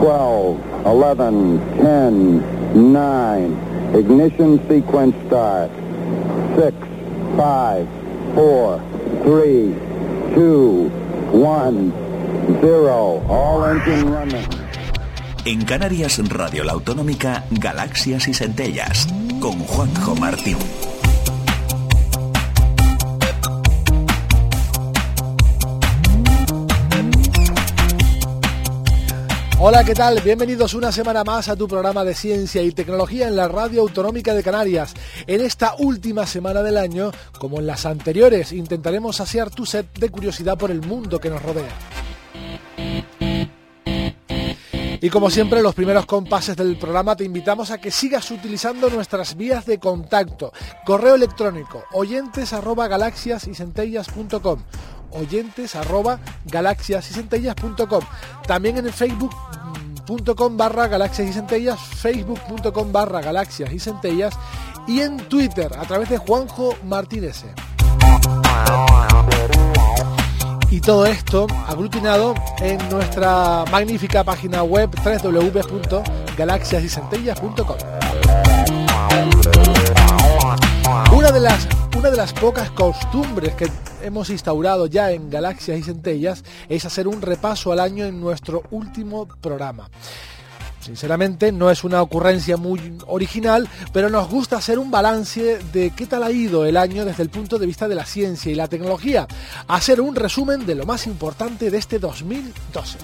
12, 11, 10, 9. Ignition sequence start. 6, 5, 4, 3, 2, 1, 0. All engine running. En Canarias Radio La Autonómica, Galaxias y Centellas, con Juanjo Martín. Hola, ¿qué tal? Bienvenidos una semana más a tu programa de ciencia y tecnología en la Radio Autonómica de Canarias. En esta última semana del año, como en las anteriores, intentaremos saciar tu set de curiosidad por el mundo que nos rodea. Y como siempre, los primeros compases del programa te invitamos a que sigas utilizando nuestras vías de contacto. Correo electrónico oyentes arroba galaxias y centellas.com oyentes arroba galaxias y centellas.com también en el facebook.com barra galaxias y centellas facebook.com barra galaxias y centellas y en twitter a través de Juanjo Martínez. Y todo esto aglutinado en nuestra magnífica página web www.galaxiasycentellas.com una de las una de las pocas costumbres que hemos instaurado ya en Galaxias y Centellas es hacer un repaso al año en nuestro último programa. Sinceramente no es una ocurrencia muy original, pero nos gusta hacer un balance de qué tal ha ido el año desde el punto de vista de la ciencia y la tecnología, hacer un resumen de lo más importante de este 2012.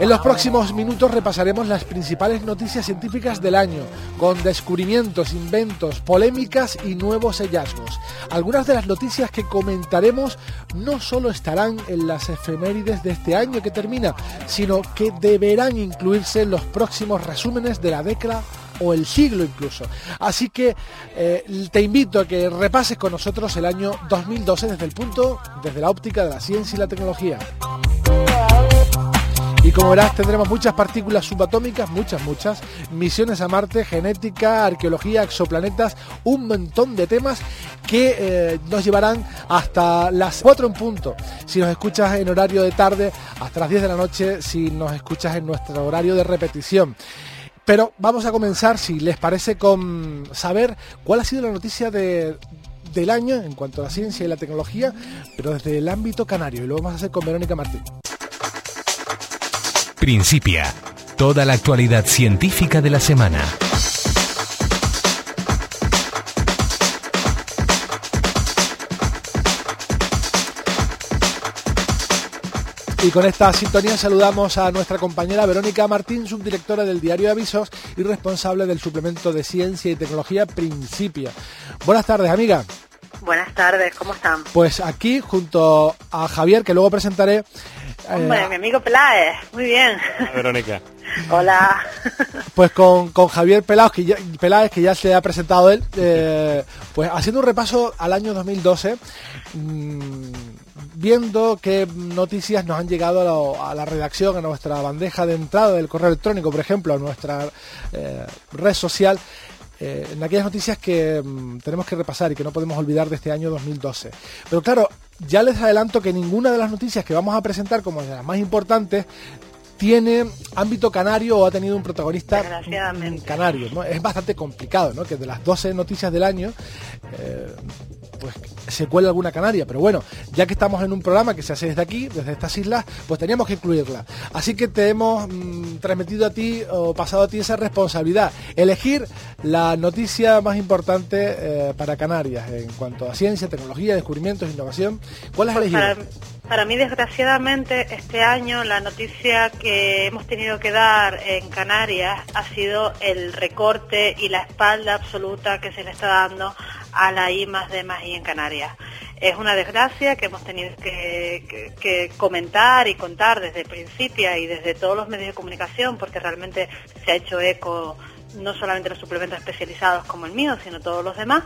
En los próximos minutos repasaremos las principales noticias científicas del año, con descubrimientos, inventos, polémicas y nuevos hallazgos. Algunas de las noticias que comentaremos no solo estarán en las efemérides de este año que termina, sino que deberán incluirse en los próximos resúmenes de la década o el siglo incluso. Así que eh, te invito a que repases con nosotros el año 2012 desde el punto, desde la óptica de la ciencia y la tecnología. Y como verás, tendremos muchas partículas subatómicas, muchas, muchas, misiones a Marte, genética, arqueología, exoplanetas, un montón de temas que eh, nos llevarán hasta las 4 en punto. Si nos escuchas en horario de tarde, hasta las 10 de la noche, si nos escuchas en nuestro horario de repetición. Pero vamos a comenzar, si les parece, con saber cuál ha sido la noticia de, del año en cuanto a la ciencia y la tecnología, pero desde el ámbito canario. Y lo vamos a hacer con Verónica Martín. Principia. Toda la actualidad científica de la semana. Y con esta sintonía saludamos a nuestra compañera Verónica Martín, subdirectora del Diario de Avisos y responsable del suplemento de Ciencia y Tecnología Principia. Buenas tardes, amiga. Buenas tardes, ¿cómo están? Pues aquí, junto a Javier, que luego presentaré. Hombre, eh, mi amigo Peláez, muy bien. Verónica. Hola. Pues con, con Javier Peláez que, ya, Peláez, que ya se ha presentado él, eh, pues haciendo un repaso al año 2012, mmm, viendo qué noticias nos han llegado a, lo, a, la redacción, a nuestra bandeja de entrada del correo electrónico, por ejemplo, a nuestra eh, red social. Eh, en aquellas noticias que mmm, tenemos que repasar y que no podemos olvidar de este año 2012. Pero claro, ya les adelanto que ninguna de las noticias que vamos a presentar como de las más importantes tiene ámbito canario o ha tenido un protagonista canario. ¿no? Es bastante complicado ¿no? que de las 12 noticias del año eh, pues se cuele alguna canaria. Pero bueno, ya que estamos en un programa que se hace desde aquí, desde estas islas, pues teníamos que incluirla. Así que te hemos mmm, transmitido a ti o pasado a ti esa responsabilidad. Elegir la noticia más importante eh, para Canarias en cuanto a ciencia, tecnología, descubrimientos, innovación. ¿Cuál has Pues elegido? para, para mí, desgraciadamente, este año la noticia que hemos tenido que dar en Canarias ha sido el recorte y la espalda absoluta que se le está dando a la I más D más I en Canarias. Es una desgracia que hemos tenido que, que, comentar y contar desde el principio y desde todos los medios de comunicación, porque realmente se ha hecho eco no solamente los suplementos especializados como el mío, sino todos los demás,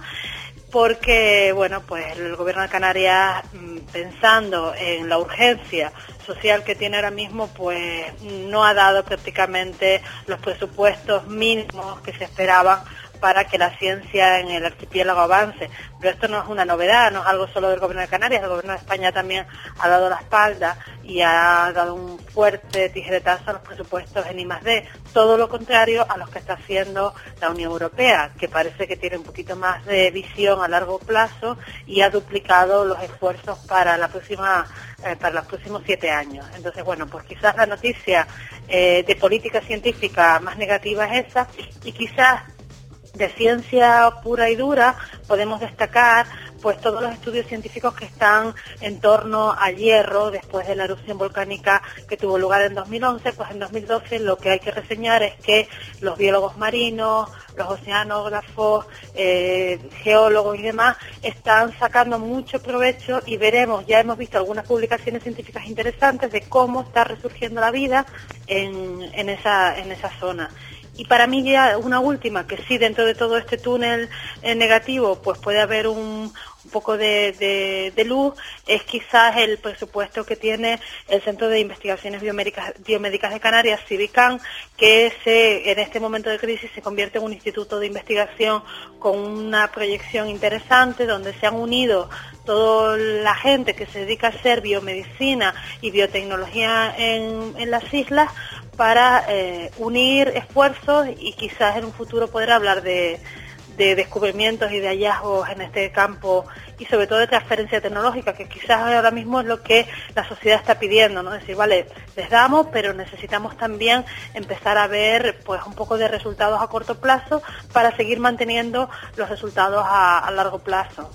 porque bueno, pues el gobierno de Canarias, mm, pensando en la urgencia social que tiene ahora mismo, pues no ha dado prácticamente los presupuestos mínimos que se esperaban para que la ciencia en el archipiélago avance. Pero esto no es una novedad, no es algo solo del gobierno de Canarias, el gobierno de España también ha dado la espalda y ha dado un fuerte tijeretazo a los presupuestos en I+D, todo lo contrario a los que está haciendo la Unión Europea, que parece que tiene un poquito más de visión a largo plazo y ha duplicado los esfuerzos para la próxima eh, para los próximos siete años. Entonces, bueno, pues quizás la noticia eh, de política científica más negativa es esa y quizás de ciencia pura y dura podemos destacar pues todos los estudios científicos que están en torno al hierro después de la erupción volcánica que tuvo lugar en 2011, pues en 2012 lo que hay que reseñar es que los biólogos marinos, los oceanógrafos, eh, geólogos y demás están sacando mucho provecho y veremos, ya hemos visto algunas publicaciones científicas interesantes de cómo está resurgiendo la vida en, esa zona. Y para mí ya una última, que sí, dentro de todo este túnel eh, negativo, pues puede haber un, poco de, luz, es quizás el presupuesto que tiene el Centro de Investigaciones Biomédicas, de Canarias, CIVICAN, que se, en este momento de crisis se convierte en un instituto de investigación con una proyección interesante, donde se han unido toda la gente que se dedica a hacer biomedicina y biotecnología en las islas para eh, unir esfuerzos y quizás en un futuro poder hablar de, descubrimientos y de hallazgos en este campo y sobre todo de transferencia tecnológica, que quizás ahora mismo es lo que la sociedad está pidiendo, ¿no? Es decir, vale, les damos, pero necesitamos también empezar a ver pues un poco de resultados a corto plazo para seguir manteniendo los resultados a, largo plazo.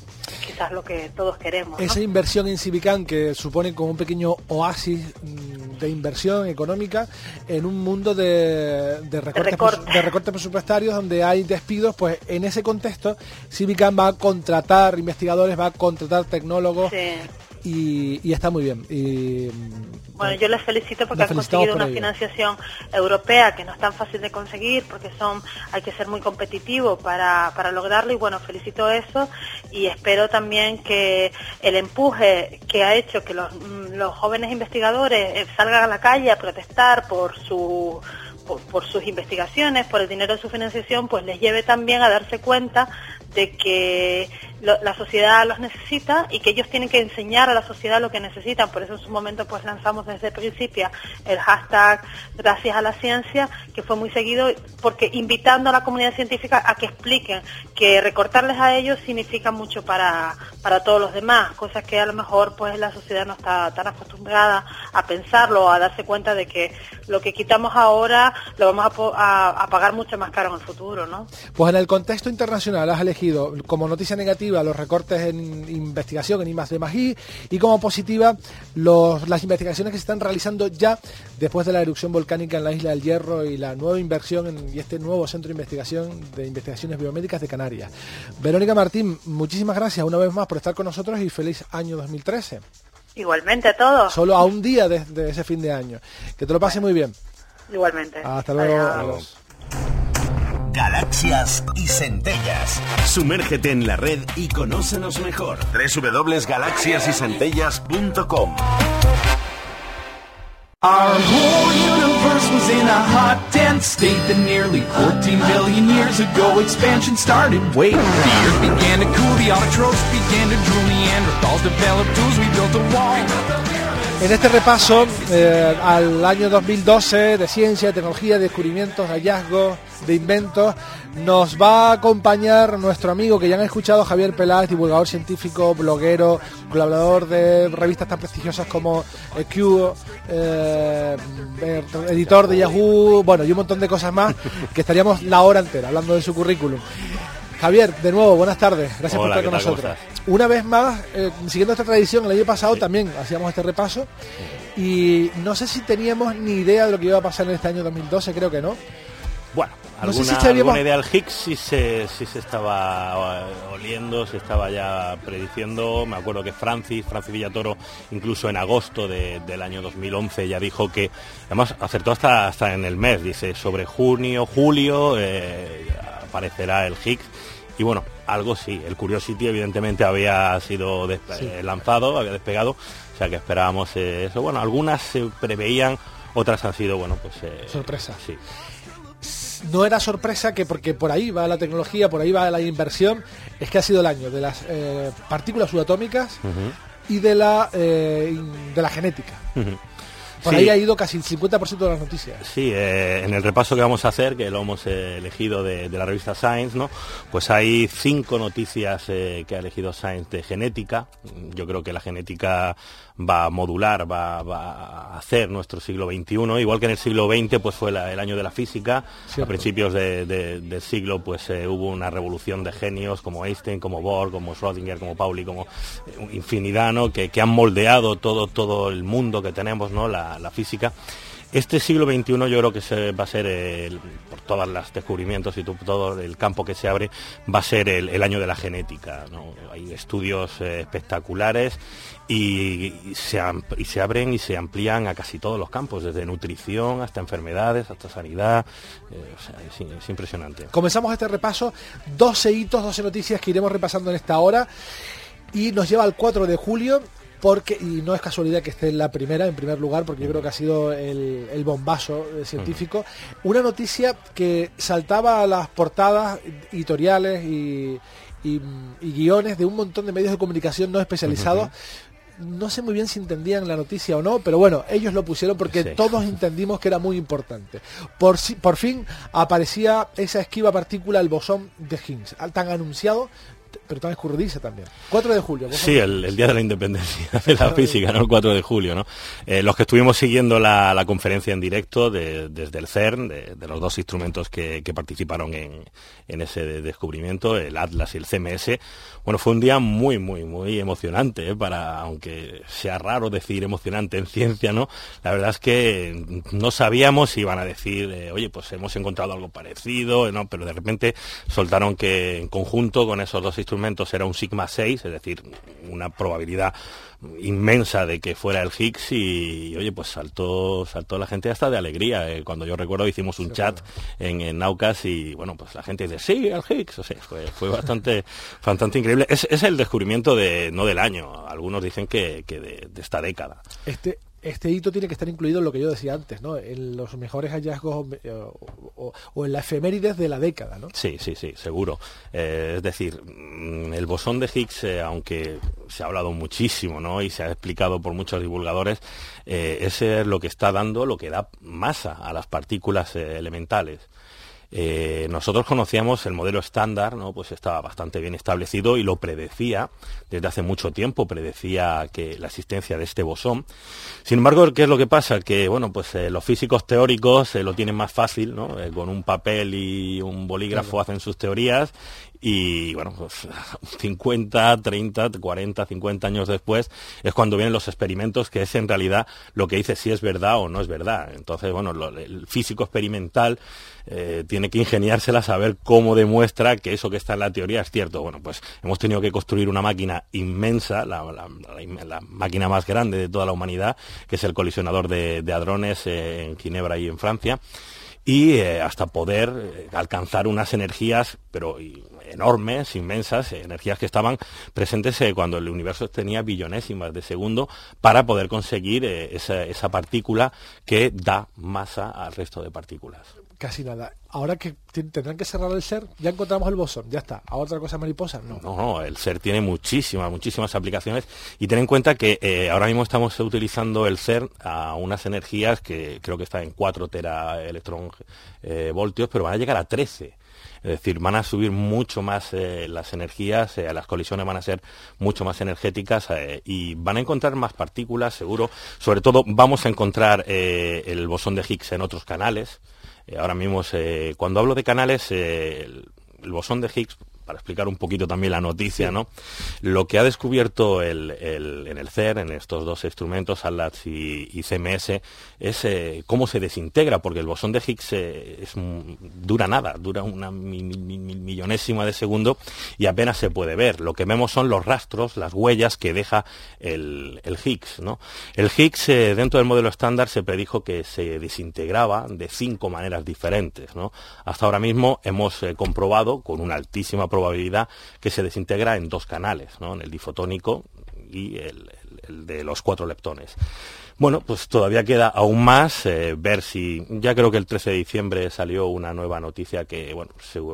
Quizás lo que todos queremos. Esa inversión en Civicán que supone como un pequeño oasis mm, de inversión económica en un mundo de, de, recortes, presupuestarios donde hay despidos, pues en ese contexto Civicam va a contratar investigadores, va a contratar tecnólogos. Y, está muy bien. Y, bueno, yo les felicito porque han conseguido una financiación europea que no es tan fácil de conseguir porque son hay que ser muy competitivo para, para lograrlo y bueno, felicito eso y espero también que el empuje que ha hecho que los, los jóvenes investigadores eh, salgan a la calle a protestar por su por, sus investigaciones, por el dinero de su financiación, pues les lleve también a darse cuenta de que la sociedad los necesita y que ellos tienen que enseñar a la sociedad lo que necesitan. Por eso en su momento pues lanzamos desde el principio el hashtag Gracias a la Ciencia, que fue muy seguido, porque invitando a la comunidad científica a que expliquen que recortarles a ellos significa mucho para, para todos los demás, cosas que a lo mejor pues la sociedad no está tan acostumbrada a pensarlo, a darse cuenta de que lo que quitamos ahora lo vamos a, pagar mucho más caro en el futuro, ¿no? Pues en el contexto internacional elegido como noticia negativa los recortes en investigación en I y como positiva las investigaciones que se están realizando ya después de la erupción volcánica en la isla del Hierro y la nueva inversión en y este nuevo centro de investigación de investigaciones biomédicas de Canarias. Verónica Martín, muchísimas gracias una vez más por estar con nosotros y feliz año 2013. Igualmente a todos. Solo a un día de, ese fin de año. Que te lo pase muy bien. Igualmente. Hasta luego. Galaxias y centellas. Sumérgete en la red y conócenos mejor. www.galaxiasycentellas.com Our whole universe was in a hot, dense state that nearly 14 billion years ago expansion started. Wait, the earth began to cool, the autotrophs began to drool, Neanderthals developed tools, we built a wall. En este repaso eh, al año 2012 de ciencia, tecnología, descubrimientos, hallazgos, de inventos, nos va a acompañar nuestro amigo que ya han escuchado, Javier Peláez, divulgador científico, bloguero, colaborador de revistas tan prestigiosas como Q, eh, editor de Yahoo, bueno, y un montón de cosas más, que estaríamos la hora entera hablando de su currículum. Javier, de nuevo, buenas tardes. Gracias por estar con nosotros. Una vez más, eh, siguiendo esta tradición, el año pasado también hacíamos este repaso y no sé si teníamos ni idea de lo que iba a pasar en este año 2012, creo que no. Bueno, alguna, idea del Higgs sí se, sí se estaba eh, oliendo, se estaba ya prediciendo. Me acuerdo que Francis, Francis Villatoro, incluso en agosto del año 2011 ya dijo que, además acertó hasta, hasta en el mes, dice, sobre junio, julio eh, aparecerá el Higgs y bueno, algo sí, el Curiosity evidentemente había sido lanzado, había despegado, o sea que esperábamos eh, eso. Bueno, algunas se preveían, otras han sido, bueno, pues... Eh, Sorpresa. Sí. no era sorpresa que porque por ahí va la tecnología, por ahí va la inversión, es que ha sido el año de las eh, partículas subatómicas y de la, de la genética. Por ahí ha ido casi el 50% de las noticias. Sí, eh, en el repaso que vamos a hacer, que lo hemos eh, elegido de, la revista Science, ¿no? Pues hay cinco noticias eh, que ha elegido Science de genética. Yo creo que la genética va a modular, va, a hacer nuestro siglo XXI, igual que en el siglo XX pues fue el año de la física, a principios del siglo pues hubo una revolución de genios como Einstein, como Bohr, como Schrödinger, como Pauli, como infinidad, ¿no? que, que han moldeado todo, todo el mundo que tenemos, ¿no? La, la, física. Este siglo XXI yo creo que va a ser, por todos los descubrimientos y todo el campo que se abre, va a ser el, año de la genética. Hay estudios eh, espectaculares y, se, y se abren y se amplían a casi todos los campos, desde nutrición hasta enfermedades, hasta sanidad. Eh, es, impresionante. Comenzamos este repaso, 12 hitos, 12 noticias que iremos repasando en esta hora y nos lleva al 4 de julio porque, y no es casualidad que esté en la primera, en primer lugar, porque yo creo que ha sido el, el bombazo eh, científico, una noticia que saltaba a las portadas editoriales y, guiones de un montón de medios de comunicación no especializados. No sé muy bien si entendían la noticia o no, pero bueno, ellos lo pusieron porque todos entendimos que era muy importante. Por, por fin aparecía esa esquiva partícula, el bosón de Higgs, tan anunciado, pero tan escurridiza también. 4 de julio. Sí, el, día de la independencia de la física, ¿no? El 4 de julio, ¿no? Eh, los que estuvimos siguiendo la, conferencia en directo desde el CERN, de, los dos instrumentos que, participaron en, en, ese descubrimiento, el Atlas y el CMS, bueno, fue un día muy, muy, muy emocionante, ¿eh? para, aunque sea raro decir emocionante en ciencia, ¿no? La verdad es que no sabíamos si iban a decir, eh, oye, pues hemos encontrado algo parecido, ¿no? Pero de repente soltaron que en conjunto con esos dos instrumentos era un sigma 6, es decir, una probabilidad inmensa de que fuera el Higgs y, oye, pues saltó, saltó la gente hasta de alegría. Eh, cuando yo recuerdo hicimos un chat en, en, Naucas y bueno, pues la gente dice, sí, el Higgs, o sea, fue, bastante, bastante increíble. Es, es, el descubrimiento de, no del año, algunos dicen que, de, de, esta década. Este, este hito tiene que estar incluido en lo que yo decía antes, ¿no? En los mejores hallazgos eh, o, en la efemérides de la década, ¿no? Sí, sí, sí, seguro. Eh, es decir, mm, el bosón de Higgs, eh, aunque se ha hablado muchísimo, ¿no? Y se ha explicado por muchos divulgadores, ese es lo que está dando, lo que da masa a las partículas elementales. Eh, nosotros conocíamos el modelo estándar, ¿no? pues estaba bastante bien establecido y lo predecía desde hace mucho tiempo, predecía que la existencia de este bosón. Sin embargo, ¿qué es lo que pasa? Que bueno, pues eh, los físicos teóricos eh, lo tienen más fácil, ¿no? con un papel y un bolígrafo hacen sus teorías y bueno, pues 50, 30, 40, 50 años después es cuando vienen los experimentos, que es en realidad lo que dice si es verdad o no es verdad. Entonces, bueno, el físico experimental eh, tiene que ingeniársela a saber cómo demuestra que eso que está en la teoría es cierto. Bueno, pues hemos tenido que construir una máquina inmensa, la, máquina más grande de toda la humanidad, que es el colisionador de, hadrones eh, en Ginebra y en Francia y eh, hasta poder alcanzar unas energías, pero enormes, inmensas, energías que estaban presentes eh, cuando el universo tenía billonésimas de segundo para poder conseguir eh, esa, partícula que da masa al resto de partículas. Casi nada. Ahora que tendrán que cerrar el ser, ya encontramos el bosón, ya está. ¿A otra cosa mariposa? No. No, no, el ser tiene muchísimas, muchísimas aplicaciones y ten en cuenta que eh, ahora mismo estamos utilizando el ser a unas energías que creo que están en 4 tera electrón voltios, pero van a llegar a 13. Es decir, van a subir mucho más eh, las energías, eh, las colisiones van a ser mucho más energéticas eh, y van a encontrar más partículas, seguro. Sobre todo vamos a encontrar el bosón de Higgs en otros canales. ahora mismo, cuando hablo de canales, el bosón de Higgs para explicar un poquito también la noticia, ¿no? Lo que ha descubierto el, en el CER, en estos dos instrumentos, ALATS y, CMS, es eh, cómo se desintegra, porque el bosón de Higgs eh, es, dura nada, dura una millonésima de segundo y apenas se puede ver. Lo que vemos son los rastros, las huellas que deja el, Higgs, ¿no? El Higgs, eh, dentro del modelo estándar, se predijo que se desintegraba de cinco maneras diferentes, ¿no? Hasta ahora mismo hemos comprobado, con una altísima probabilidad que se desintegra en dos canales, en el difotónico y el, de los cuatro leptones. Bueno, pues todavía queda aún más eh, ver si, ya creo que el 13 de diciembre salió una nueva noticia que, bueno,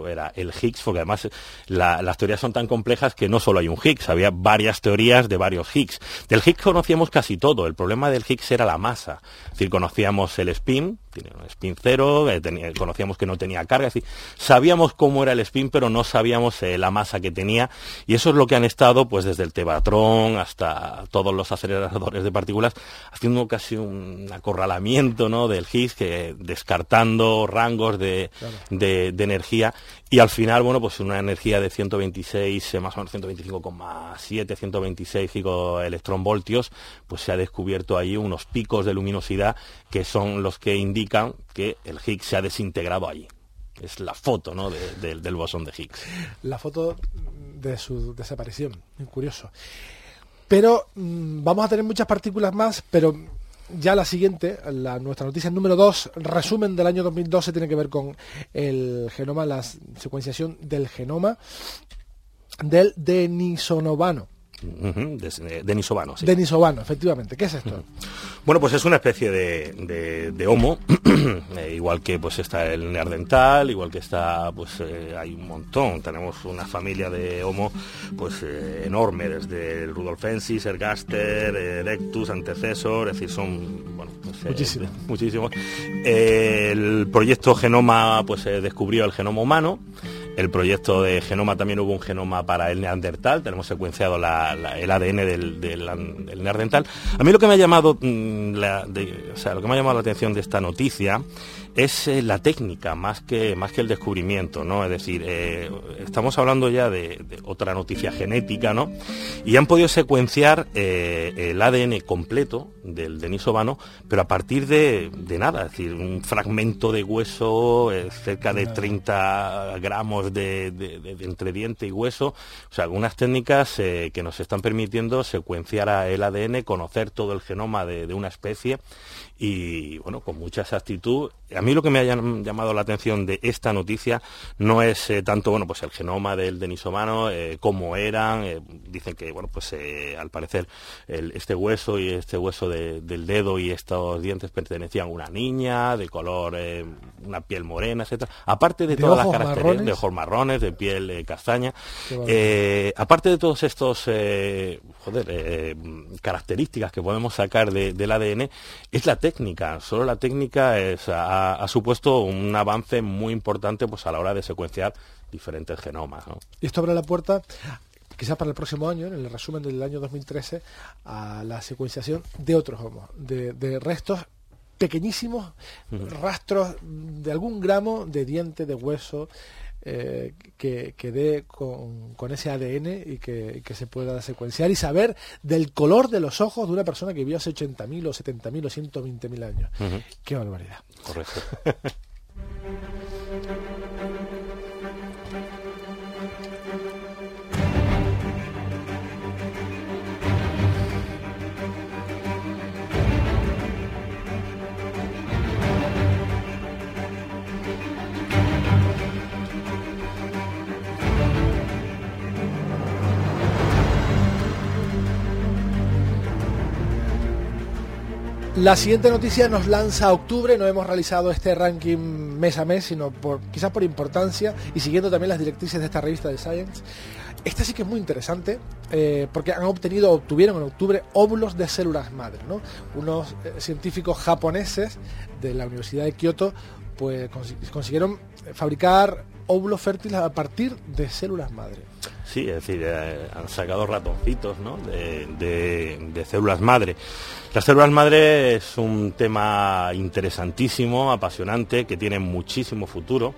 era el Higgs, porque además las teorías son tan complejas que no solo hay un Higgs, había varias teorías de varios Higgs. Del Higgs conocíamos casi todo, el problema del Higgs era la masa, es decir, conocíamos el spin, tiene un spin cero, eh, conocíamos que no tenía carga, es decir, sabíamos cómo era el spin, pero no sabíamos eh, la masa que tenía, y eso es lo que han estado, pues desde el Tevatron hasta todos los aceleradores de partículas, haciendo casi un acorralamiento ¿no? del Higgs, que descartando rangos de, energía y al final, bueno, pues una energía de 126, eh, más o menos 125,7, 126 electronvoltios, pues se ha descubierto ahí unos picos de luminosidad que son los que indican que el Higgs se ha desintegrado allí. Es la foto ¿no? del bosón de Higgs. La foto de su desaparición, curioso. Pero mm, vamos a tener muchas partículas más, pero ya la siguiente, nuestra noticia número 2, resumen del año 2012, tiene que ver con el genoma, la secuenciación del genoma del denisonovano. Denisovano, sí. Denisovano, efectivamente. ¿Qué es esto? Bueno, pues es una especie de, homo, eh, igual que pues está el neardental, igual que está, pues eh, hay un montón. Tenemos una familia de homo, pues eh, enorme, desde el rudolfensis, ergaster, erectus, antecesor, es decir, son, bueno, pues, muchísimos. muchísimos. el proyecto Genoma, pues descubrió el genoma humano. El proyecto de genoma también hubo un genoma para el neandertal, tenemos secuenciado el ADN del, neandertal. A mí lo que me ha llamado, mm, o sea, lo que me ha llamado la atención de esta noticia es eh, la técnica más que, más que el descubrimiento, ¿no? Es decir, eh, estamos hablando ya de, otra noticia genética, ¿no? Y han podido secuenciar eh, el ADN completo del denisovano, pero a partir de, nada, es decir, un fragmento de hueso, cerca de 30 gramos de, entre diente y hueso, o sea, algunas técnicas que nos están permitiendo secuenciar el ADN, conocer todo el genoma de una especie y bueno, con mucha exactitud. A mí lo que me ha llamado la atención de esta noticia no es eh, tanto bueno pues el genoma del denisomano, eh, cómo eran, eh, dicen que bueno pues al parecer este hueso y este hueso del dedo y estos dientes pertenecían a una niña de color una piel morena, etcétera. Aparte de, todas las características de ojos marrones, de piel castaña, aparte de todos estos características que podemos sacar del ADN es la técnica. Solo la técnica ha, supuesto un avance muy importante pues, a la hora de secuenciar diferentes genomas. Y esto abre la puerta quizás para el próximo año, en el resumen del año 2013, a la secuenciación de otros homos, de, restos pequeñísimos, rastros de algún gramo de diente, de hueso, eh, que, que, dé con, ese ADN y que, se pueda secuenciar y saber del color de los ojos de una persona que vivió hace 80.000 o 70.000 o 120.000 años. Qué barbaridad. Correcto. La siguiente noticia nos lanza a octubre, no hemos realizado este ranking mes a mes, sino por quizás por importancia y siguiendo también las directrices de esta revista de Science. Esta sí que es muy interesante eh, porque han obtenido, obtuvieron en octubre óvulos de células madre. ¿no? Unos eh, científicos japoneses de la Universidad de Kioto pues consiguieron fabricar óvulos fértiles a partir de células madre. Sí, es decir, eh, han sacado ratoncitos ¿no? de, células madre. Las células madre es un tema interesantísimo, apasionante, que tiene muchísimo futuro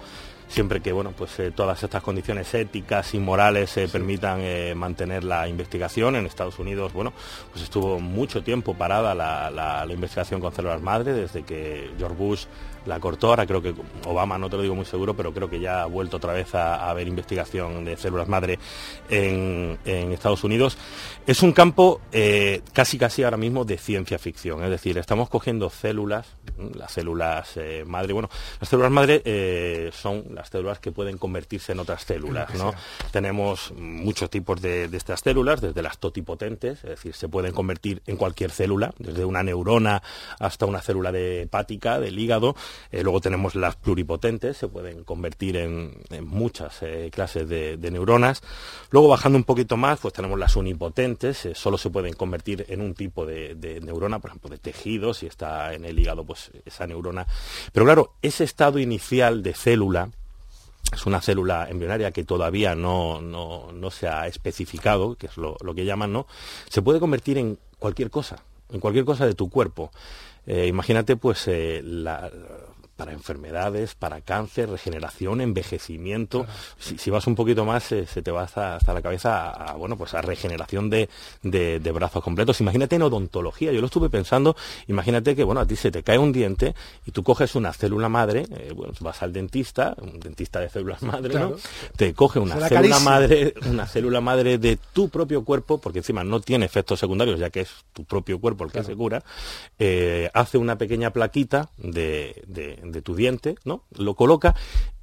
siempre que bueno pues eh, todas estas condiciones éticas y morales se permitan eh, mantener la investigación en Estados Unidos bueno pues estuvo mucho tiempo parada la, la investigación con células madre desde que George Bush la cortó, ahora creo que Obama, no te lo digo muy seguro, pero creo que ya ha vuelto otra vez a, haber investigación de células madre en, Estados Unidos. Es un campo eh, casi casi ahora mismo de ciencia ficción, es decir, estamos cogiendo células, las células eh, madre, bueno, las células madre eh, son las células que pueden convertirse en otras células. ¿no? Tenemos muchos tipos de, estas células, desde las totipotentes, es decir, se pueden convertir en cualquier célula, desde una neurona hasta una célula de hepática, del hígado. Eh, luego tenemos las pluripotentes, se pueden convertir en, muchas eh, clases de, neuronas. Luego, bajando un poquito más, pues tenemos las unipotentes, solo se pueden convertir en un tipo de, neurona, por ejemplo, de tejido, si está en el hígado, pues esa neurona. Pero claro, ese estado inicial de célula, es una célula embrionaria que todavía no, se ha especificado, que es lo, que llaman, ¿no? Se puede convertir en cualquier cosa, en cualquier cosa de tu cuerpo. Eh, imagínate, pues, eh, la, para enfermedades, para cáncer, regeneración, envejecimiento. Si, vas un poquito más, eh, se te va hasta, la cabeza a, bueno, pues a regeneración de, brazos completos. Imagínate en odontología, yo lo estuve pensando, imagínate que bueno, a ti se te cae un diente y tú coges una célula madre, eh, bueno, vas al dentista, un dentista de células madre, ¿no? Te coge una célula madre, una célula madre de tu propio cuerpo, porque encima no tiene efectos secundarios, ya que es tu propio cuerpo el que se cura, eh, hace una pequeña plaquita de de tu diente, ¿no? Lo coloca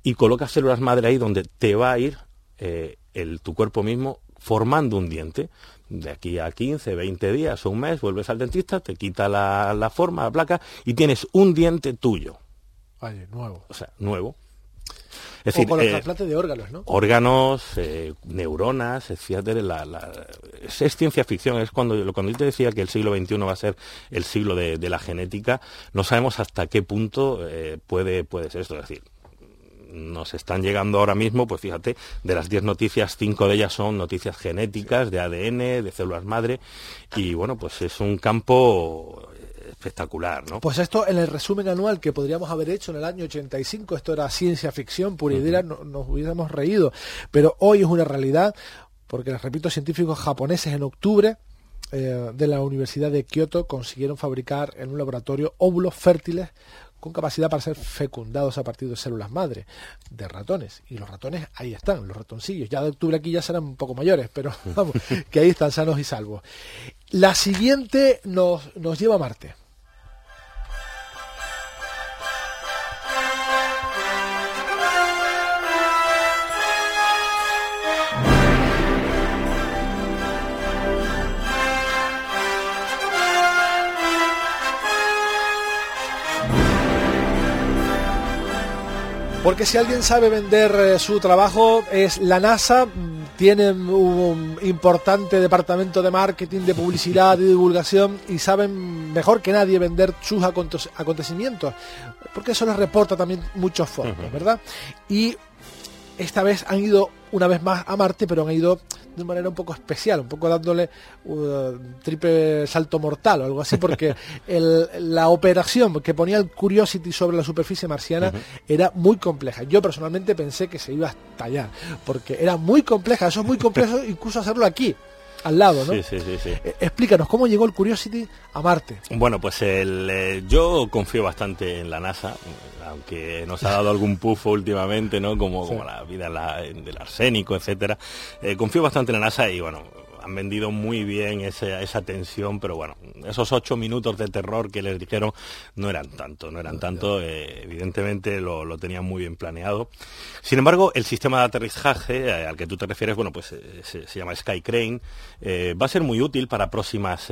y coloca células madre ahí donde te va a ir eh, el, tu cuerpo mismo formando un diente. De aquí a 15, 20 días o un mes vuelves al dentista, te quita la, forma, la placa y tienes un diente tuyo. Vale, nuevo. O sea, nuevo. Es decir, los eh, de órganos, ¿no? Órganos, eh, neuronas, la, es, ciencia ficción, es cuando, cuando yo te decía que el siglo XXI va a ser el siglo de, la genética, no sabemos hasta qué punto eh, puede, puede ser esto, es decir, nos están llegando ahora mismo, pues fíjate, de las 10 noticias, 5 de ellas son noticias genéticas, de ADN, de células madre, y bueno, pues es un campo espectacular, ¿no? Pues esto en el resumen anual que podríamos haber hecho en el año 85, esto era ciencia ficción pura y nos hubiéramos reído, pero hoy es una realidad porque, les repito, científicos japoneses en octubre eh, de la Universidad de Kioto consiguieron fabricar en un laboratorio óvulos fértiles con capacidad para ser fecundados a partir de células madre de ratones. Y los ratones ahí están, los ratoncillos. Ya de octubre aquí ya serán un poco mayores, pero vamos, que ahí están sanos y salvos. La siguiente nos, nos lleva a Marte. Porque si alguien sabe vender eh, su trabajo es la NASA, tienen un importante departamento de marketing, de publicidad, de divulgación y saben mejor que nadie vender sus acontecimientos, porque eso les reporta también muchos fondos, ¿verdad? Y esta vez han ido una vez más a Marte, pero han ido de manera un poco especial, un poco dándole un triple salto mortal o algo así, porque la operación que ponía el Curiosity sobre la superficie marciana era muy compleja. Yo personalmente pensé que se iba a estallar, porque era muy compleja, eso es muy complejo incluso hacerlo aquí al lado, ¿no? Sí, sí, sí, eh, explícanos, ¿cómo llegó el Curiosity a Marte? Bueno, pues el, eh, yo confío bastante en la NASA, aunque nos ha dado algún pufo últimamente, ¿no? Como, como la vida del arsénico, etcétera. Eh, confío bastante en la NASA y, bueno, han vendido muy bien esa, tensión, pero bueno, esos ocho minutos de terror que les dijeron no eran tanto, no eran tanto, eh, evidentemente lo, tenían muy bien planeado. Sin embargo, el sistema de aterrizaje eh, al que tú te refieres, bueno, pues eh, se, llama Sky Crane, va a ser muy útil para próximas,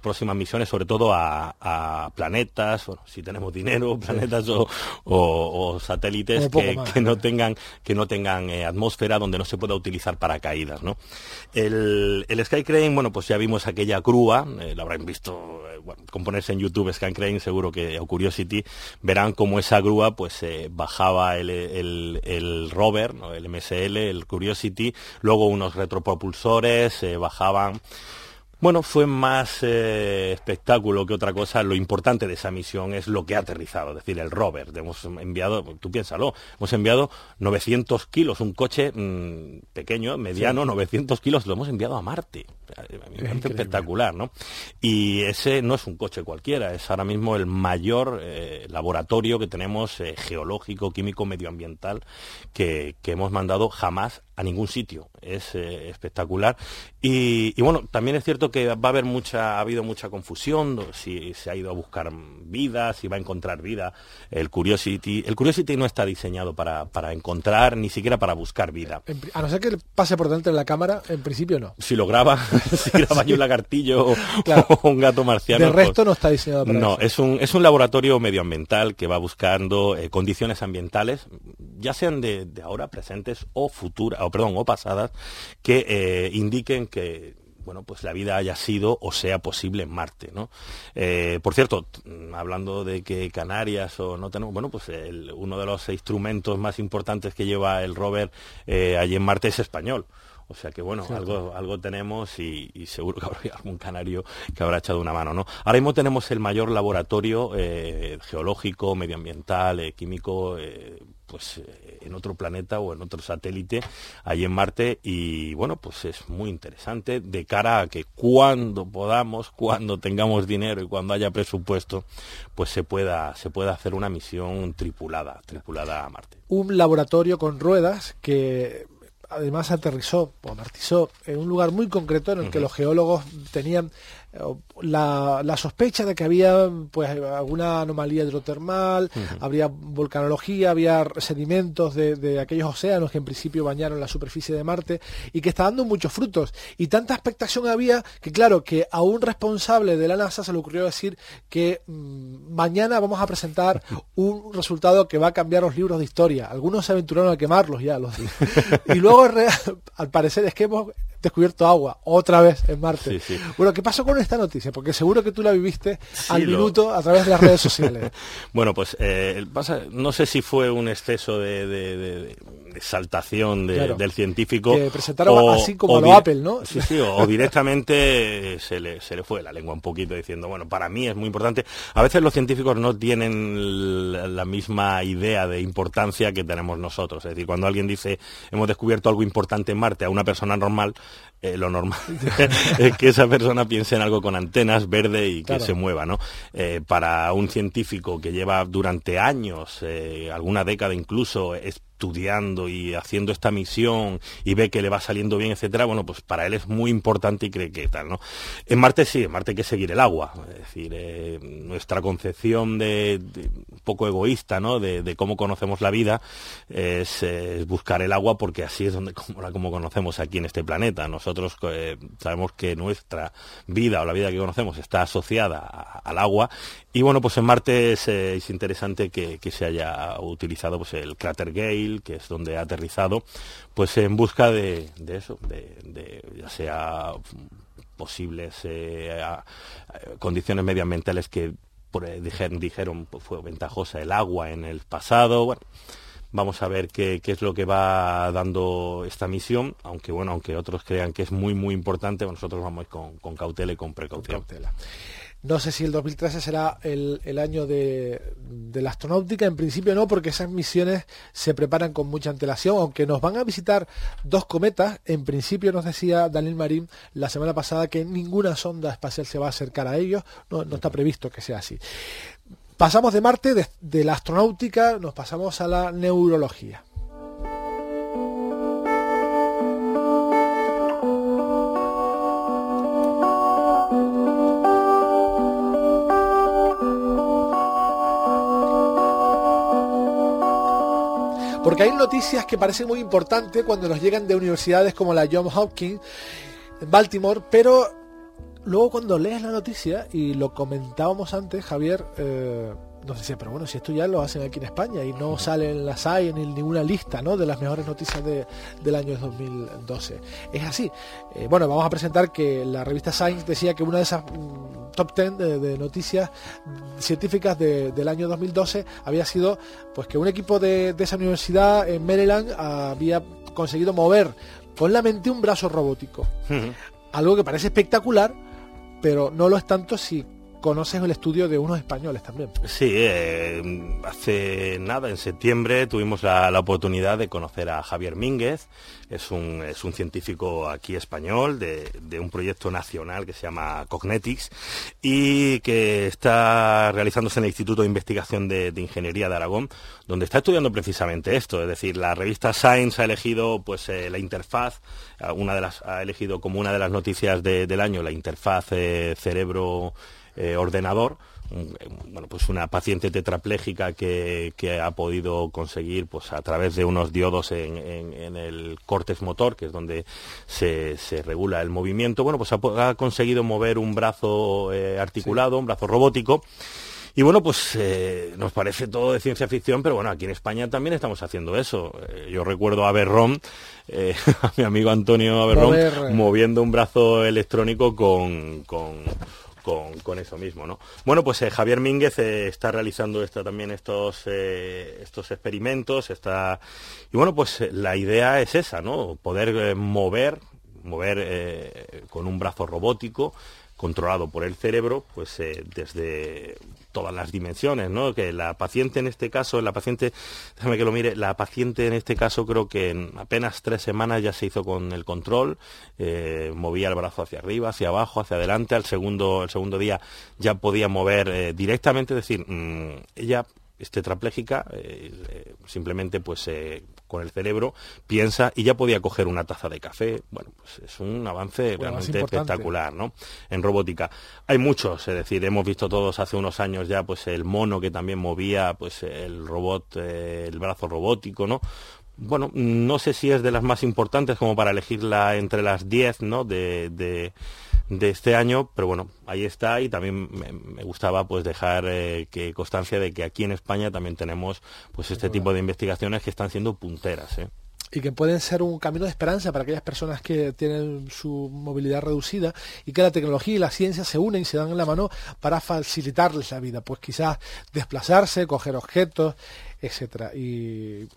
próximas misiones, sobre todo a, planetas, si tenemos dinero, planetas o, satélites que, no tengan, que no tengan atmósfera donde no se pueda utilizar paracaídas, ¿no? El, el, Sky Crane, bueno, pues ya vimos aquella grúa, eh, la habrán visto, eh, en YouTube Sky Crane, seguro que, o Curiosity, verán cómo esa grúa, pues eh, bajaba el, el, rover, el MSL, el Curiosity, luego unos retropropulsores, bajaban bueno, fue más eh, espectáculo que otra cosa. Lo importante de esa misión es lo que ha aterrizado, es decir, el rover. Hemos enviado, tú piénsalo, hemos enviado 900 kilos, un coche mm, pequeño, mediano, 900 kilos, lo hemos enviado a Marte. Es espectacular, ¿no? Y ese no es un coche cualquiera, es ahora mismo el mayor eh, laboratorio que tenemos eh, geológico, químico, medioambiental que, que hemos mandado jamás a ningún sitio. Es espectacular. Y, y bueno, también es cierto que va a haber mucha, ha habido mucha confusión, si se ha ido a buscar vida, si va a encontrar vida. El Curiosity, el Curiosity no está diseñado para, encontrar, ni siquiera para buscar vida. A no ser que pase por delante de la cámara, en principio no. Si lo graba, si graba un lagartillo o un gato marciano. De resto pues no está diseñado para No, es un, es un laboratorio medioambiental que va buscando eh, condiciones ambientales, ya sean de, ahora presentes o futuras, o perdón, o pasadas, que eh, indiquen que bueno, pues la vida haya sido o sea posible en Marte, ¿no? Eh, por cierto, hablando de que Canarias o no tenemos, bueno, pues uno de los instrumentos más importantes que lleva el rover eh, allí en Marte es español. O sea que bueno, algo, algo tenemos y, seguro que habrá algún canario que habrá echado una mano, ¿no? Ahora mismo tenemos el mayor laboratorio eh, geológico, medioambiental, químico, pues en otro planeta o en otro satélite allí en Marte y bueno, pues es muy interesante de cara a que cuando podamos, cuando tengamos dinero y cuando haya presupuesto, pues se pueda, se pueda hacer una misión tripulada, tripulada a Marte. Un laboratorio con ruedas que además aterrizó o amartizó en un lugar muy concreto en el que los geólogos tenían la, la, sospecha de que había pues alguna anomalía hidrotermal, habría volcanología, había sedimentos de, aquellos océanos que en principio bañaron la superficie de Marte y que está dando muchos frutos. Y tanta expectación había que claro, que a un responsable de la NASA se le ocurrió decir que mm, mañana vamos a presentar un resultado que va a cambiar los libros de historia. Algunos se aventuraron a quemarlos ya. Los... y luego al parecer es que hemos descubierto agua otra vez en Marte. Bueno, ¿qué pasó con esta noticia? Porque seguro que tú la viviste al minuto a través de las redes sociales. bueno, pues eh, pasa, no sé si fue un exceso de, exaltación del científico. Que presentaron así como lo Apple, ¿no? Sí, sí, o, directamente se le, se le fue la lengua un poquito diciendo, bueno, para mí es muy importante. A veces los científicos no tienen la misma idea de importancia que tenemos nosotros. Es decir, cuando alguien dice, hemos descubierto algo importante en Marte a una persona normal, eh, lo normal es que esa persona piense en algo con antenas verde y que se mueva, ¿no? Eh, para un científico que lleva durante años, eh, alguna década incluso, es estudiando y haciendo esta misión y ve que le va saliendo bien, etcétera, bueno, pues para él es muy importante y cree que tal, ¿no? En Marte sí, en Marte hay que seguir el agua, es decir, eh, nuestra concepción de, un poco egoísta, ¿no? De, cómo conocemos la vida es, buscar el agua porque así es donde como, como conocemos aquí en este planeta. Nosotros eh, sabemos que nuestra vida o la vida que conocemos está asociada al agua y bueno, pues en Marte es, eh, interesante que, se haya utilizado pues el cráter Gale, que es donde ha aterrizado, pues en busca de, eso, de, ya sea posibles eh, condiciones medioambientales que dijeron, dijeron pues fue ventajosa el agua en el pasado. Bueno, vamos a ver qué, es lo que va dando esta misión, aunque bueno, aunque otros crean que es muy muy importante, nosotros vamos con, con cautela y con precaución. No sé si el 2013 será el, año de, la astronáutica, en principio no, porque esas misiones se preparan con mucha antelación, aunque nos van a visitar dos cometas, en principio nos decía Daniel Marín la semana pasada que ninguna sonda espacial se va a acercar a ellos, no, está previsto que sea así. Pasamos de Marte, de la astronáutica, nos pasamos a la neurología. Hay noticias que parecen muy importantes cuando nos llegan de universidades como la Johns Hopkins Baltimore, pero luego cuando lees la noticia, y lo comentábamos antes, Javier, eh, nos decía, pero bueno, si esto ya lo hacen aquí en España y no sale en la SAI en ninguna lista ¿no? de las mejores noticias del año 2012. Es así. Eh, bueno, vamos a presentar que la revista Science decía que una de esas mm, top 10 de, noticias científicas del año 2012 había sido pues que un equipo de, esa universidad en Maryland había conseguido mover con la mente un brazo robótico. Algo que parece espectacular, pero no lo es tanto si conoces el estudio de unos españoles también. Sí, eh, hace nada, en septiembre, tuvimos la, oportunidad de conocer a Javier Mínguez, es un, es un científico aquí español de, un proyecto nacional que se llama Cognetics y que está realizándose en el Instituto de Investigación de, Ingeniería de Aragón, donde está estudiando precisamente esto, es decir, la revista Science ha elegido pues eh, la interfaz, una de las, ha elegido como una de las noticias del año la interfaz eh, cerebro eh, ordenador, bueno, pues una paciente tetrapléjica que, ha podido conseguir pues a través de unos diodos en, el córtex motor, que es donde se, regula el movimiento, bueno, pues ha, conseguido mover un brazo eh, articulado, un brazo robótico. Y bueno, pues eh, nos parece todo de ciencia ficción, pero bueno, aquí en España también estamos haciendo eso. yo recuerdo a Berrón, a mi amigo Antonio Aberrón, moviendo un brazo electrónico con, con, eso mismo, ¿no? Bueno, pues eh, Javier Mínguez eh, está realizando también estos, eh, estos experimentos, está... y bueno, pues la idea es esa, ¿no? Poder mover, mover con un brazo robótico, controlado por el cerebro, pues desde todas las dimensiones, ¿no? Que la paciente en este caso, la paciente, déjame que lo mire, la paciente en este caso creo que en apenas tres semanas ya se hizo con el control, eh, movía el brazo hacia arriba, hacia abajo, hacia adelante, al segundo, el segundo día ya podía mover eh, directamente, es decir, mm, ella es tetrapléjica, eh, simplemente pues con el cerebro, piensa y ya podía coger una taza de café. Bueno, pues es un avance realmente espectacular, ¿no? En robótica. Hay muchos, es decir, hemos visto todos hace unos años ya pues el mono que también movía pues el robot, eh, el brazo robótico, ¿no? Bueno, no sé si es de las más importantes como para elegirla entre las 10, ¿no? de de este año, pero bueno, ahí está y también me, gustaba pues dejar eh, que constancia de que aquí en España también tenemos pues este tipo de investigaciones que están siendo punteras. ¿eh? y que pueden ser un camino de esperanza para aquellas personas que tienen su movilidad reducida y que la tecnología y la ciencia se unen y se dan en la mano para facilitarles la vida, pues quizás desplazarse, coger objetos, etcétera. Y,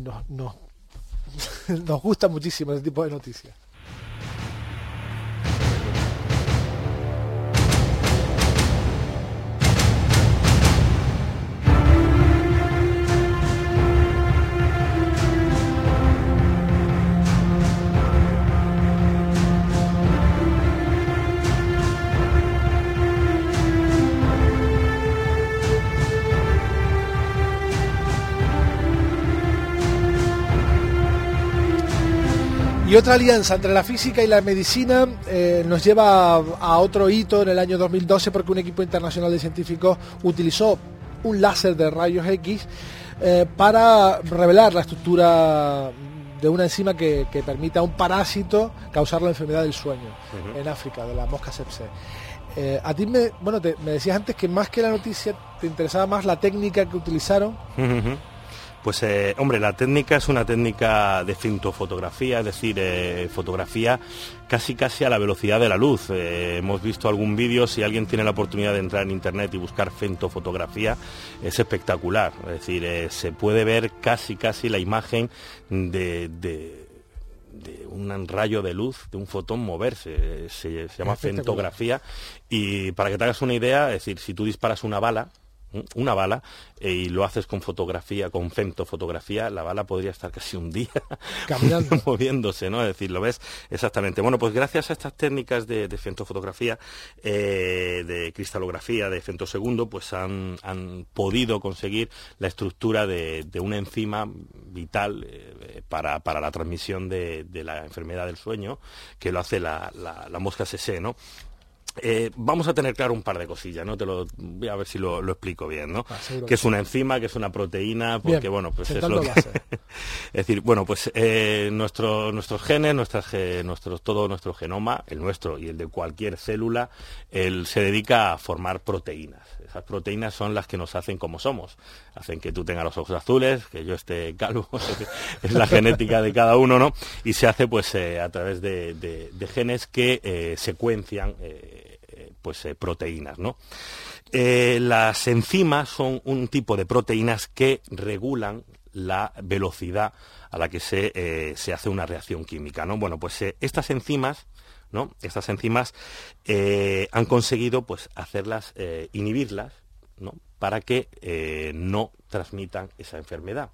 nos, nos gusta muchísimo ese tipo de noticias. Y otra alianza entre la física y la medicina eh, nos lleva a, otro hito en el año 2012 porque un equipo internacional de científicos utilizó un láser de rayos X eh, para revelar la estructura de una enzima que, permite a un parásito causar la enfermedad del sueño en África, de la mosca sepse. Eh, a ti me, bueno, me decías antes que más que la noticia te interesaba más la técnica que utilizaron. Pues eh, hombre, la técnica es una técnica de fotografía, es decir, eh, fotografía casi casi a la velocidad de la luz. Eh, hemos visto algún vídeo, si alguien tiene la oportunidad de entrar en internet y buscar fotografía, es espectacular. Es decir, se puede ver casi casi la imagen de, un rayo de luz, de un fotón moverse. Se, se llama fentografía. Y para que te hagas una idea, es decir, si tú disparas una bala, una bala eh, y lo haces con fotografía, con femtofotografía, la bala podría estar casi un día Caminando. moviéndose, ¿no? Es decir, lo ves exactamente. Bueno, pues gracias a estas técnicas de, de femtofotografía, eh, de cristalografía, de femtosegundo, pues han, podido conseguir la estructura de, una enzima vital eh, para, la transmisión de, la enfermedad del sueño, que lo hace la, la mosca CC, ¿no? Eh, vamos a tener claro un par de cosillas, ¿no? Te lo voy a ver si lo, explico bien, ¿no? Ah, que es una enzima, que es una proteína, porque bueno, pues es lo que... es decir, bueno, pues eh, nuestros genes, nuestras, nuestro, todo nuestro genoma, el nuestro y el de cualquier célula, él se dedica a formar proteínas. Esas proteínas son las que nos hacen como somos. Hacen que tú tengas los ojos azules, que yo esté calvo, es la genética de cada uno, ¿no? Y se hace pues eh, a través de, genes que secuencian pues, eh, proteínas. ¿no? Eh, las enzimas son un tipo de proteínas que regulan la velocidad a la que se, eh, se hace una reacción química. ¿no? Bueno, pues estas enzimas ¿no? Estas enzimas han conseguido pues hacerlas, inhibirlas, ¿no? Para que no transmitan esa enfermedad.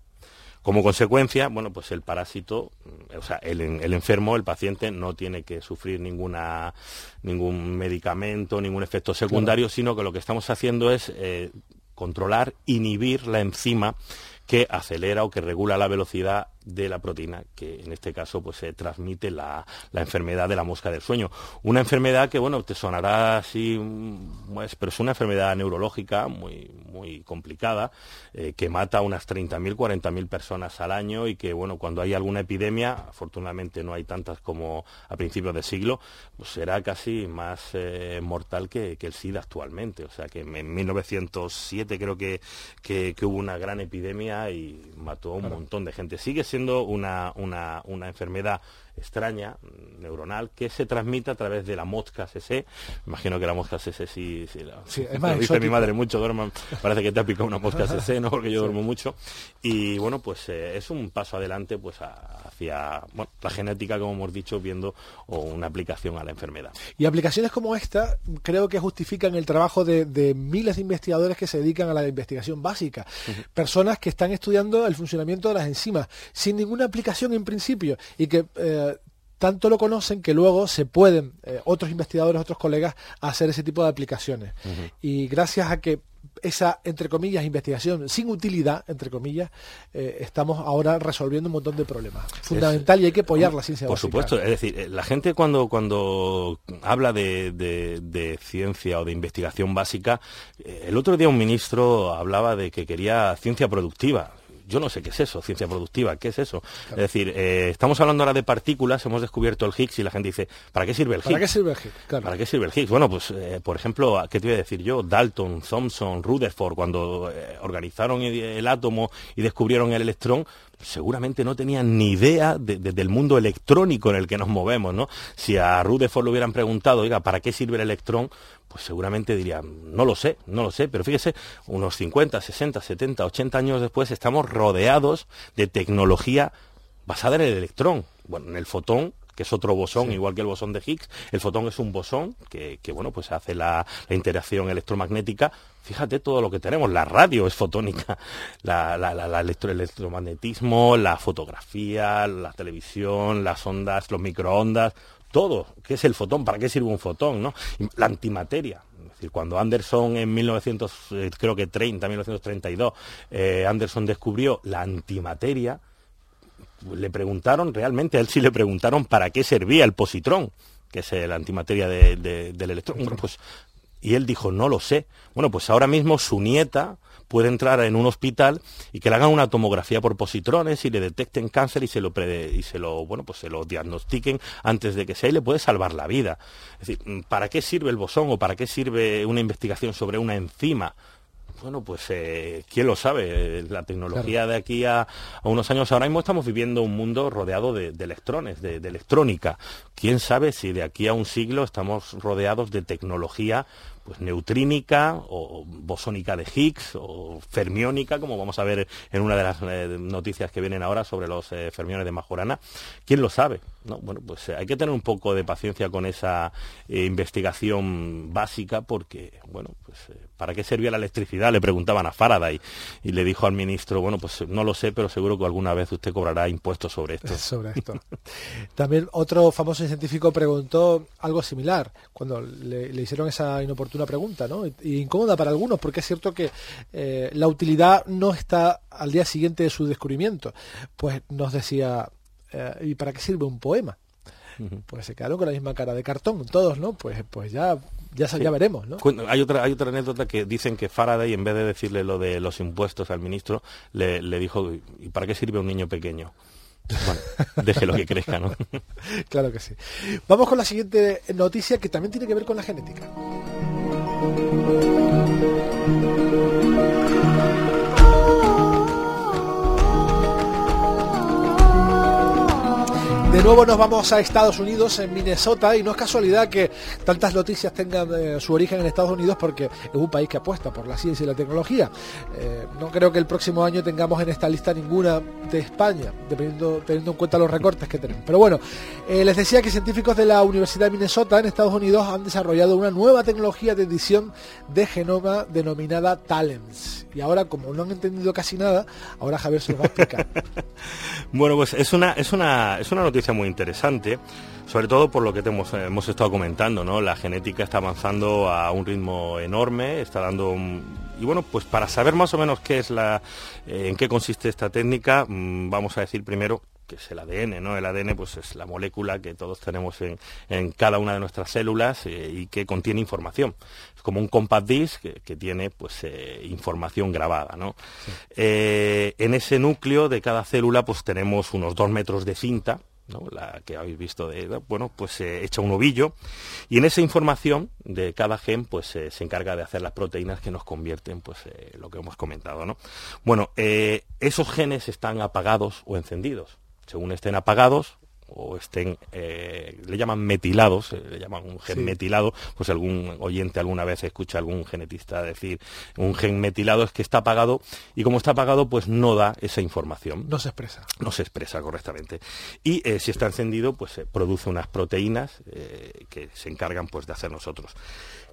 Como consecuencia, bueno, pues el parásito, o sea, el, enfermo, el paciente, no tiene que sufrir ninguna, ningún medicamento, ningún efecto secundario, sino que lo que estamos haciendo es controlar, inhibir la enzima que acelera o que regula la velocidad de la proteína, que en este caso pues se transmite la, enfermedad de la mosca del sueño. Una enfermedad que, bueno, te sonará así, pues, pero es una enfermedad neurológica muy, muy complicada, eh, que mata a unas 30.000, 40.000 personas al año y que, bueno, cuando hay alguna epidemia, afortunadamente no hay tantas como a principios de siglo, pues será casi más eh, mortal que, el SIDA actualmente. O sea que en 1907 creo que, que, hubo una gran epidemia y mató a un montón de gente. Sigue siendo una, una enfermedad extraña, neuronal, que se transmite a través de la mosca CC. Imagino que la mosca CC sí, sí, la, dice mi madre mucho, duerma, parece que te ha picado una mosca CC, ¿no? Porque yo duermo mucho. Y bueno, pues eh, es un paso adelante pues hacia la genética, como hemos dicho, viendo o una aplicación a la enfermedad. Y aplicaciones como esta creo que justifican el trabajo de, miles de investigadores que se dedican a la investigación básica. Personas que están estudiando el funcionamiento de las enzimas sin ninguna aplicación en principio y que eh, tanto lo conocen que luego se pueden, eh, otros investigadores, otros colegas, hacer ese tipo de aplicaciones. Y gracias a que esa, entre comillas, investigación sin utilidad, entre comillas, eh, estamos ahora resolviendo un montón de problemas. Fundamental y hay que apoyar la ciencia Por supuesto, es decir, eh, la gente cuando, cuando habla de, de, ciencia o de investigación básica, el otro día un ministro hablaba de que quería ciencia productiva yo no sé qué es eso, ciencia productiva, ¿qué es eso? Es decir, eh, estamos hablando ahora de partículas, hemos descubierto el Higgs y la gente dice, ¿para qué sirve el Higgs? ¿Para qué sirve el Higgs? ¿Para qué sirve el Higgs? Bueno, pues, eh, por ejemplo, ¿qué te voy a decir yo? Dalton, Thomson, Rutherford, cuando eh, organizaron el, átomo y descubrieron el electrón, seguramente no tenían ni idea del mundo electrónico en el que nos movemos, ¿no? Si a Rutherford le hubieran preguntado, oiga, ¿para qué sirve el electrón? pues seguramente dirían, no lo sé, no lo sé, pero fíjese, unos 50, 60, 70, 80 años después estamos rodeados de tecnología basada en el electrón, bueno, en el fotón que es otro bosón, igual que el bosón de Higgs. El fotón es un bosón que, bueno, pues hace la, interacción electromagnética. Fíjate todo lo que tenemos. La radio es fotónica, la, el electromagnetismo, la fotografía, la televisión, las ondas, los microondas, todo. ¿Qué es el fotón? ¿Para qué sirve un fotón? ¿no? La antimateria. Es decir, cuando Anderson en 1900, eh, creo que 30, 1932, eh, Anderson descubrió la antimateria, le preguntaron, realmente a él sí le preguntaron para qué servía el positrón, que es la antimateria del electrón. pues, y él dijo, no lo sé. Bueno, pues ahora mismo su nieta puede entrar en un hospital y que le hagan una tomografía por positrones y le detecten cáncer y se lo y se lo bueno pues se lo diagnostiquen antes de que sea y le puede salvar la vida. Es decir, ¿para qué sirve el bosón o para qué sirve una investigación sobre una enzima? Bueno, pues eh, quién lo sabe. La tecnología de aquí a, unos años, ahora mismo estamos viviendo un mundo rodeado de, electrones, de, electrónica. Quién sabe si de aquí a un siglo estamos rodeados de tecnología pues neutrínica o bosónica de Higgs o fermiónica, como vamos a ver en una de las eh, noticias que vienen ahora sobre los eh, fermiones de Majorana. ¿Quién lo sabe? ¿No? Bueno, pues eh, hay que tener un poco de paciencia con esa investigación básica porque, bueno, pues ¿para qué servía la electricidad? Le preguntaban a Faraday y le dijo al ministro, bueno, pues no lo sé, pero seguro que alguna vez usted cobrará impuestos sobre esto. sobre esto. También otro famoso científico preguntó algo similar cuando le, le hicieron esa inoportunidad una pregunta, ¿no? Y, incómoda para algunos, porque es cierto que eh, la utilidad no está al día siguiente de su descubrimiento. Pues nos decía, eh, ¿y para qué sirve un poema? Pues se quedaron con la misma cara de cartón, todos, ¿no? Pues, pues ya ya, ya veremos, ¿no? Hay otra, hay otra anécdota que dicen que Faraday, en vez de decirle lo de los impuestos al ministro, le, le dijo, ¿y para qué sirve un niño pequeño? Bueno, deje lo que crezca, ¿no? claro que sí. Vamos con la siguiente noticia que también tiene que ver con la genética. De nuevo nos vamos a Estados Unidos, en Minnesota, y no es casualidad que tantas noticias tengan eh, su origen en Estados Unidos porque es un país que apuesta por la ciencia y la tecnología. Eh, no creo que el próximo año tengamos en esta lista ninguna de España, dependiendo, teniendo en cuenta los recortes que tenemos. Pero bueno, eh, les decía que científicos de la Universidad de Minnesota en Estados Unidos han desarrollado una nueva tecnología de edición de genoma denominada Talents. Y ahora, como no han entendido casi nada, ahora Javier se lo va a explicar. bueno, pues es una, es una, es una noticia muy interesante, sobre todo por lo que hemos, hemos estado comentando, ¿no? La genética está avanzando a un ritmo enorme, está dando y bueno, pues para saber más o menos qué es la, eh, en qué consiste esta técnica, mm, vamos a decir primero que es el ADN, ¿no? El ADN pues es la molécula que todos tenemos en, cada una de nuestras células eh, y que contiene información. Es como un compact disc que, tiene pues eh, información grabada, ¿no? en ese núcleo de cada célula pues tenemos unos dos metros de cinta, la que habéis visto de, bueno, pues se echa un ovillo y en esa información de cada gen pues se encarga de hacer las proteínas que nos convierten pues eh, lo que hemos comentado, ¿no? Bueno, eh, esos genes están apagados o encendidos. Según estén apagados, o estén, eh, le llaman metilados, eh, le llaman un gen metilado, pues algún oyente alguna vez escucha a algún genetista decir un gen metilado es que está apagado y como está apagado pues no da esa información. No se expresa. No se expresa correctamente. Y eh, si está encendido pues produce unas proteínas que se encargan pues de hacer nosotros.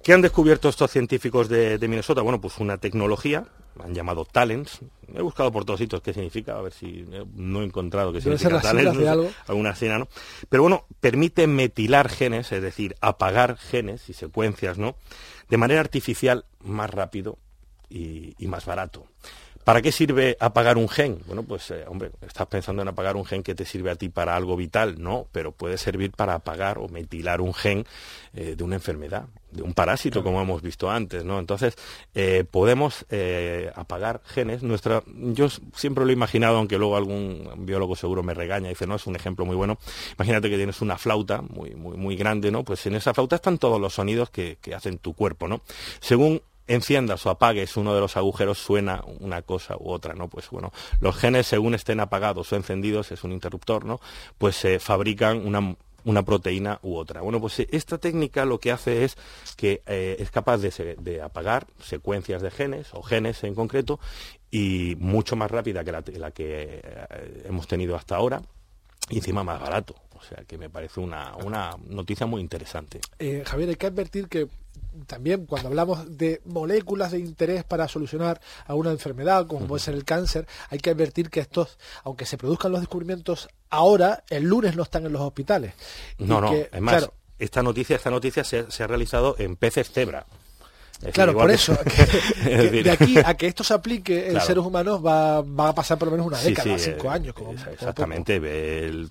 ¿Qué han descubierto estos científicos de, Minnesota? Bueno, pues una tecnología, han llamado talents. He buscado por todos sitios qué significa, a ver si no he encontrado qué significa talents, alguna escena, ¿no? Pero bueno, permite metilar genes, es decir, apagar genes y secuencias, ¿no? De manera artificial más rápido y más barato. ¿Para qué sirve apagar un gen? Bueno, pues, eh, hombre, estás pensando en apagar un gen que te sirve a ti para algo vital, no, pero puede servir para apagar o metilar un gen eh, de una enfermedad, de un parásito, como hemos visto antes, ¿no? Entonces, eh, podemos apagar genes. Nuestra, yo siempre lo he imaginado, aunque luego algún biólogo seguro me regaña y dice, no, es un ejemplo muy bueno. Imagínate que tienes una flauta muy, muy, muy grande, ¿no? Pues en esa flauta están todos los sonidos que, que hacen tu cuerpo, ¿no? Según enciendas o apagues uno de los agujeros suena una cosa u otra, ¿no? Pues bueno, los genes según estén apagados o encendidos, es un interruptor, ¿no? Pues se fabrican una proteína u otra. Bueno, pues esta técnica lo que hace es que eh, es capaz de, apagar secuencias de genes o genes en concreto y mucho más rápida que la, que eh, hemos tenido hasta ahora y encima más barato. O sea que me parece una, noticia muy interesante. Eh, Javier, hay que advertir que también cuando hablamos de moléculas de interés para solucionar alguna enfermedad, como puede ser el cáncer, hay que advertir que estos, aunque se produzcan los descubrimientos ahora, el lunes no están en los hospitales. No, no, es más, esta noticia, esta noticia se, se, ha realizado en peces cebra claro, por eso, de aquí a que esto se aplique en seres humanos va, a pasar por lo menos una década, cinco eh, años. Como, exactamente,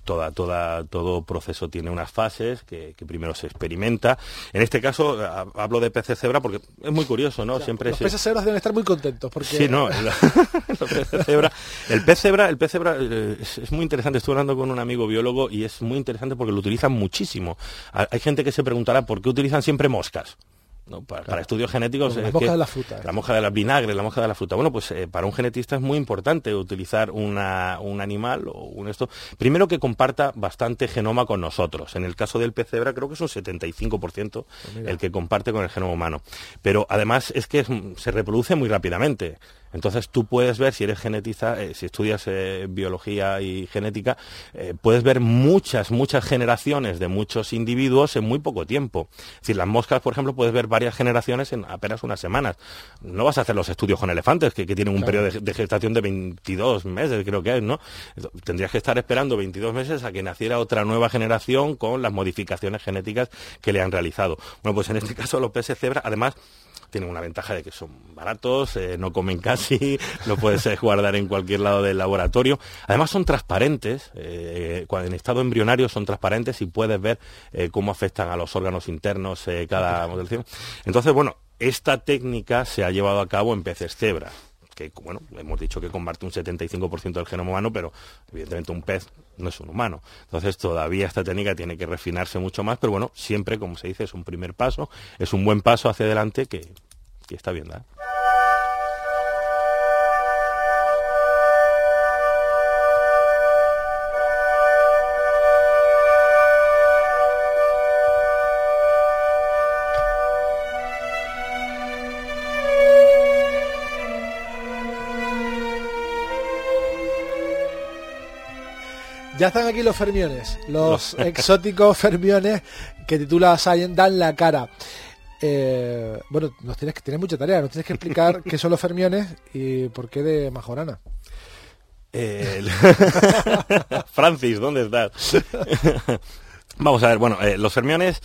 toda, toda, todo proceso tiene unas fases que, primero se experimenta. En este caso hablo de peces cebra porque es muy curioso, ¿no? Siempre los peces cebras deben estar muy contentos porque... Sí, no, los peces cebra. El pez cebra, el pez cebra eh, es, muy interesante. Estuve hablando con un amigo biólogo y es muy interesante porque lo utilizan muchísimo. Hay gente que se preguntará por qué utilizan siempre moscas. Para, estudios genéticos... la moja de la fruta. La moja de la vinagre, la moja de la fruta. Bueno, pues eh, para un genetista es muy importante utilizar un animal o un esto, primero que comparta bastante genoma con nosotros. En el caso del pez cebra creo que es un 75% pues el que comparte con el genoma humano. Pero además es que se reproduce muy rápidamente. Entonces tú puedes ver, si eres genetista, eh, si estudias eh, biología y genética, eh, puedes ver muchas, muchas generaciones de muchos individuos en muy poco tiempo. Es decir, las moscas, por ejemplo, puedes ver varias generaciones en apenas unas semanas. No vas a hacer los estudios con elefantes, que, tienen un periodo de, gestación de 22 meses, creo que es, ¿no? Tendrías que estar esperando 22 meses a que naciera otra nueva generación con las modificaciones genéticas que le han realizado. Bueno, pues en este caso los peces cebra, además, tienen una ventaja de que son baratos, eh, no comen casi, lo puedes eh, guardar en cualquier lado del laboratorio. Además son transparentes, eh, en estado embrionario son transparentes y puedes ver cómo afectan a los órganos internos cada modelación. Entonces, bueno, esta técnica se ha llevado a cabo en peces cebra que, bueno, hemos dicho que comparte un 75% del genoma humano, pero evidentemente un pez no es un humano. Entonces todavía esta técnica tiene que refinarse mucho más, pero bueno, siempre, como se dice, es un primer paso, es un buen paso hacia adelante que, está bien ¿eh? Ya están aquí los fermiones, los exóticos fermiones que titula Science dan la cara. Eh, bueno, nos tienes que tener mucha tarea, nos tienes que explicar qué son los fermiones y por qué de Majorana. Francis, ¿dónde estás? Vamos a ver, bueno, eh, los fermiones,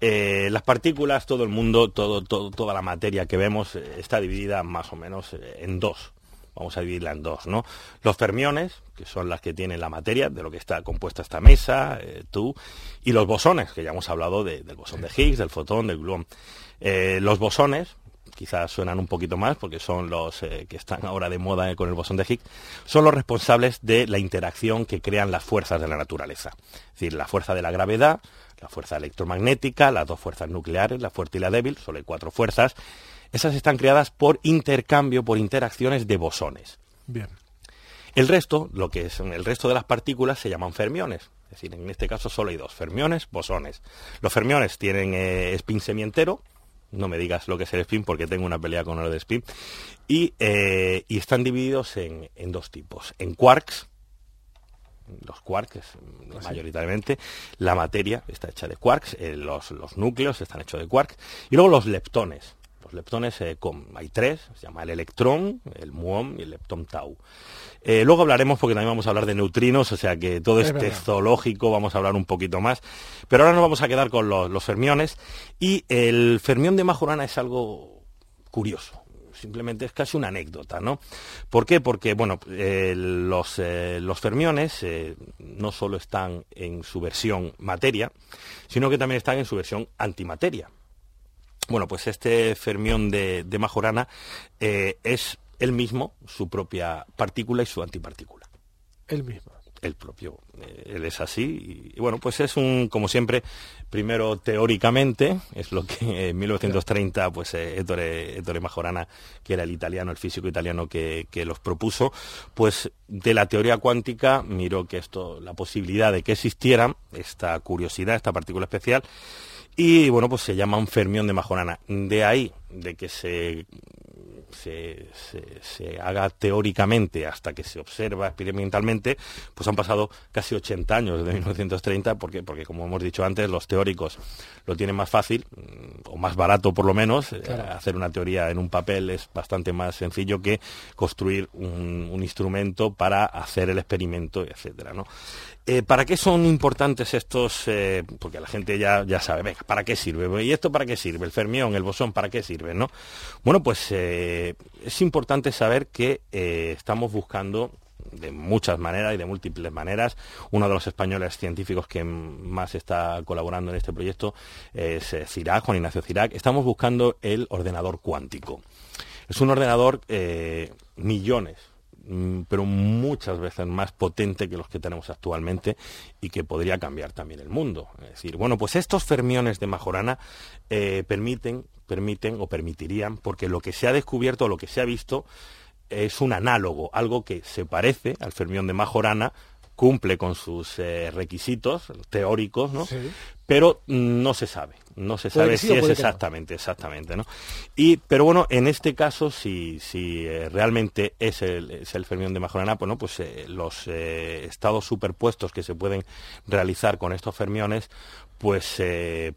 eh, las partículas, todo el mundo, todo, toda la materia que vemos está dividida más o menos en dos vamos a dividirla en dos, ¿no? Los fermiones, que son las que tienen la materia, de lo que está compuesta esta mesa, eh, tú, y los bosones, que ya hemos hablado del bosón de Higgs, del fotón, del gluón. Eh, los bosones, quizás suenan un poquito más porque son los eh, que están ahora de moda con el bosón de Higgs, son los responsables de la interacción que crean las fuerzas de la naturaleza. Es decir, la fuerza de la gravedad, la fuerza electromagnética, las dos fuerzas nucleares, la fuerte y la débil, solo hay cuatro fuerzas, esas están creadas por intercambio, por interacciones de bosones. Bien. El resto, lo que es el resto de las partículas, se llaman fermiones. Es decir, en este caso solo hay dos, fermiones, bosones. Los fermiones tienen eh, spin semientero, no me digas lo que es el spin porque tengo una pelea con el de spin, y, eh, están divididos en, dos tipos, en quarks, los quarks ah, mayoritariamente, la materia está hecha de quarks, eh, los, los, núcleos están hechos de quarks, y luego los leptones. Los leptones eh, hay tres, se llama el electrón, el muón y el leptón tau. Eh, luego hablaremos porque también vamos a hablar de neutrinos, o sea que todo este zoológico vamos a hablar un poquito más. Pero ahora nos vamos a quedar con los, fermiones y el fermión de Majorana es algo curioso simplemente es casi una anécdota, ¿no? ¿Por qué? Porque, bueno, eh, los, los, fermiones no solo están en su versión materia, sino que también están en su versión antimateria. Bueno, pues este fermión de, Majorana eh, es él mismo, su propia partícula y su antipartícula. Él mismo. El propio, eh, él es así. Y, bueno, pues es un, como siempre, primero teóricamente, es lo que en 1930, pues eh, Ettore, Majorana, que era el italiano, el físico italiano que, que, los propuso, pues de la teoría cuántica miró que esto, la posibilidad de que existiera esta curiosidad, esta partícula especial, y bueno, pues se llama un fermión de Majorana. De ahí, de que se, se, haga teóricamente hasta que se observa experimentalmente, pues han pasado casi 80 años desde 1930, porque, porque como hemos dicho antes, los teóricos lo tienen más fácil, mm, o más barato por lo menos. Eh, hacer una teoría en un papel es bastante más sencillo que construir un, un instrumento para hacer el experimento, etcétera, ¿no? Eh, ¿Para qué son importantes estos? Eh, porque la gente ya, ya sabe, venga, ¿para qué sirve? ¿Y esto para qué sirve? El fermión, el bosón, ¿para qué sirve? ¿no? Bueno, pues eh, es importante saber que estamos buscando de muchas maneras y de múltiples maneras. Uno de los españoles científicos que más está colaborando en este proyecto es Cirac, Juan Ignacio Cirac. Estamos buscando el ordenador cuántico. Es un ordenador millones, pero muchas veces más potente que los que tenemos actualmente y que podría cambiar también el mundo. Es decir, bueno, pues estos fermiones de Majorana eh, permiten, permiten o permitirían, porque lo que se ha descubierto, lo que se ha visto, es un análogo, algo que se parece al fermión de Majorana, cumple con sus eh, requisitos teóricos, ¿no? Pero no se sabe, no se sabe si es exactamente, exactamente, ¿no? Y, pero bueno, en este caso, si, si eh, realmente es el, es el fermión de Majorana, pues, pues eh, los estados superpuestos que se pueden realizar con estos fermiones, pues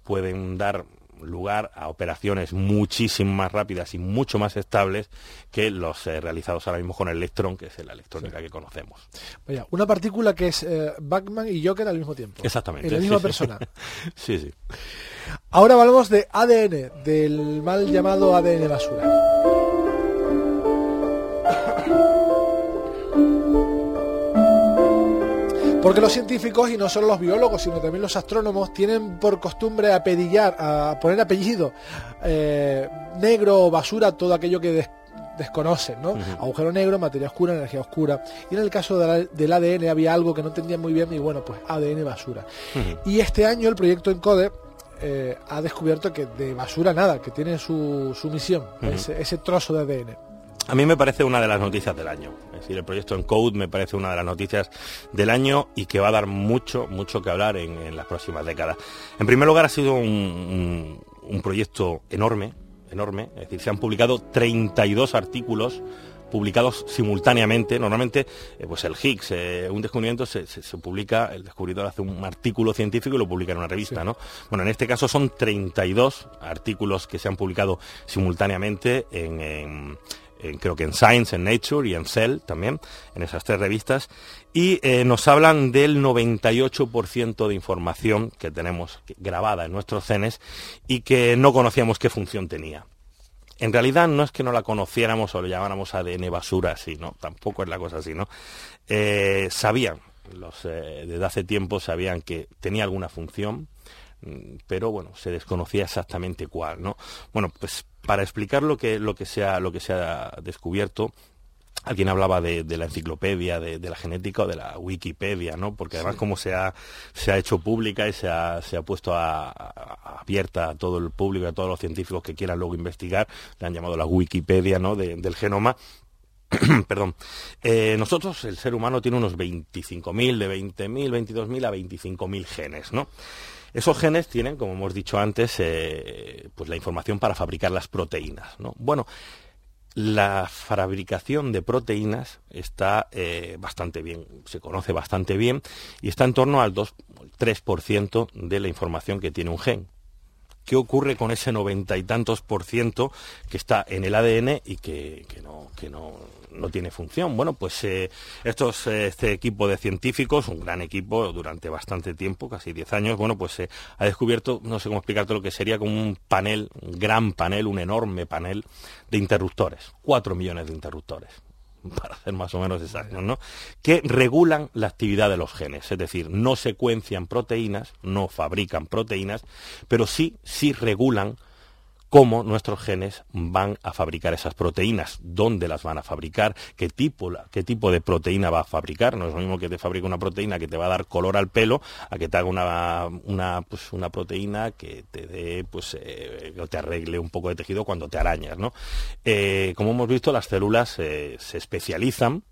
pueden dar lugar a operaciones muchísimo más rápidas y mucho más estables que los eh, realizados ahora mismo con el electrón, que es la electrónica que conocemos. Vaya, una partícula que es eh, Batman y Joker al mismo tiempo. Exactamente. En la misma persona. sí, sí. Ahora hablamos de ADN, del mal llamado ADN basura. Porque los científicos, y no solo los biólogos, sino también los astrónomos, tienen por costumbre apedillar, a poner apellido eh, negro o basura todo aquello que desconocen, ¿no? Agujero negro, materia oscura, energía oscura. Y en el caso del ADN había algo que no entendían muy bien y bueno, pues ADN basura. Y este año el proyecto ENCODE eh, ha descubierto que de basura nada, que tiene su, misión, ese, trozo de ADN. A mí me parece una de las noticias del año. Es decir, el proyecto Encode me parece una de las noticias del año y que va a dar mucho, mucho que hablar en, las próximas décadas. En primer lugar, ha sido un, proyecto enorme, enorme. Es decir, se han publicado 32 artículos publicados simultáneamente. Normalmente, eh, pues el Higgs, eh, un descubrimiento se, publica, el descubridor hace un artículo científico y lo publica en una revista, ¿no? Bueno, en este caso son 32 artículos que se han publicado simultáneamente en, creo que en Science, en Nature y en Cell también, en esas tres revistas, y eh, nos hablan del 98% de información que tenemos grabada en nuestros genes y que no conocíamos qué función tenía. En realidad no es que no la conociéramos o lo llamáramos ADN basura, así, ¿no? Tampoco es la cosa así, ¿no? Eh, sabían, eh, desde hace tiempo sabían que tenía alguna función, mm, pero bueno, se desconocía exactamente cuál, ¿no? Bueno, pues para explicar lo que, lo que, se, ha, lo que se ha descubierto, Alguien hablaba de, la enciclopedia, de, la genética o de la Wikipedia, ¿no? Porque además como se ha, se ha hecho pública y se ha, se ha puesto abierta a todo el público, y a todos los científicos que quieran luego investigar, le han llamado la Wikipedia, ¿no? del genoma. Perdón. Eh, nosotros, el ser humano, tiene unos 25.000, de 20.000, 22.000 a 25.000 genes, ¿no? Esos genes tienen, como hemos dicho antes, eh, pues la información para fabricar las proteínas, ¿no? Bueno, la fabricación de proteínas está eh, bastante bien, se conoce bastante bien y está en torno al 2-3% de la información que tiene un gen. ¿Qué ocurre con ese noventa y tantos por ciento que está en el ADN y que, no, que no, no tiene función. Bueno, pues eh, estos, eh, este equipo de científicos, un gran equipo durante bastante tiempo, casi 10 años, bueno, pues eh, ha descubierto, no sé cómo explicarte lo que sería como un panel, un gran panel, un enorme panel de interruptores, 4 millones de interruptores para hacer más o menos exactos, ¿no? Que regulan la actividad de los genes, es decir, no secuencian proteínas, no fabrican proteínas, pero sí, sí regulan cómo nuestros genes van a fabricar esas proteínas, dónde las van a fabricar, qué tipo, qué tipo de proteína va a fabricar. No es lo mismo que te fabrique una proteína que te va a dar color al pelo a que te haga una, una, pues, proteína que te dé, pues, eh, te arregle un poco de tejido cuando te arañas. ¿no? Eh, como hemos visto, las células eh, se especializan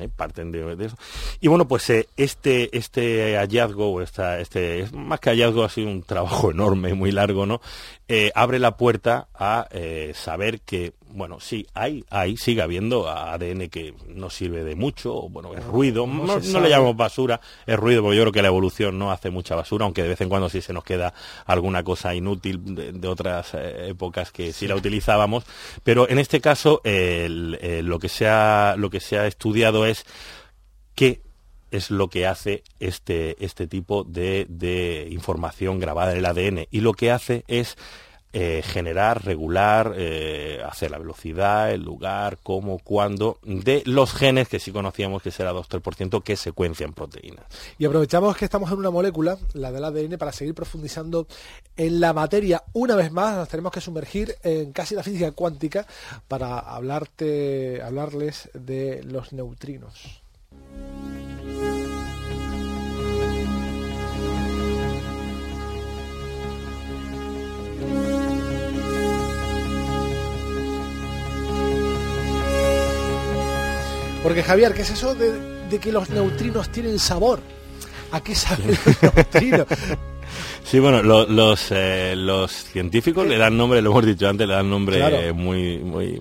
¿eh? parten de, eso. Y bueno, pues eh, este, este hallazgo, esta, este, más que hallazgo, ha sido un trabajo enorme, muy largo, ¿no? Eh, abre la puerta a saber que bueno, sí, hay, hay, sigue habiendo ADN que no sirve de mucho, bueno, es ruido, no, le llamamos basura, es ruido, porque yo creo que la evolución no hace mucha basura, aunque de vez en cuando sí se nos queda alguna cosa inútil de, otras eh, épocas que sí. la utilizábamos, pero en este caso lo, que se ha, lo que se ha estudiado es qué es lo que hace este, este tipo de, de información grabada en el ADN, y lo que hace es eh, generar, regular, eh, hacer la velocidad, el lugar, cómo, cuándo, de los genes que sí conocíamos que será 2-3% que secuencian proteínas. Y aprovechamos que estamos en una molécula, la del ADN, para seguir profundizando en la materia. Una vez más nos tenemos que sumergir en casi la física cuántica para hablarte, hablarles de los neutrinos. Porque Javier, ¿qué es eso de, que los neutrinos tienen sabor? ¿A qué saben los neutrinos? Sí, bueno, los, eh, los científicos le dan nombre, lo hemos dicho antes, le dan nombre muy, muy,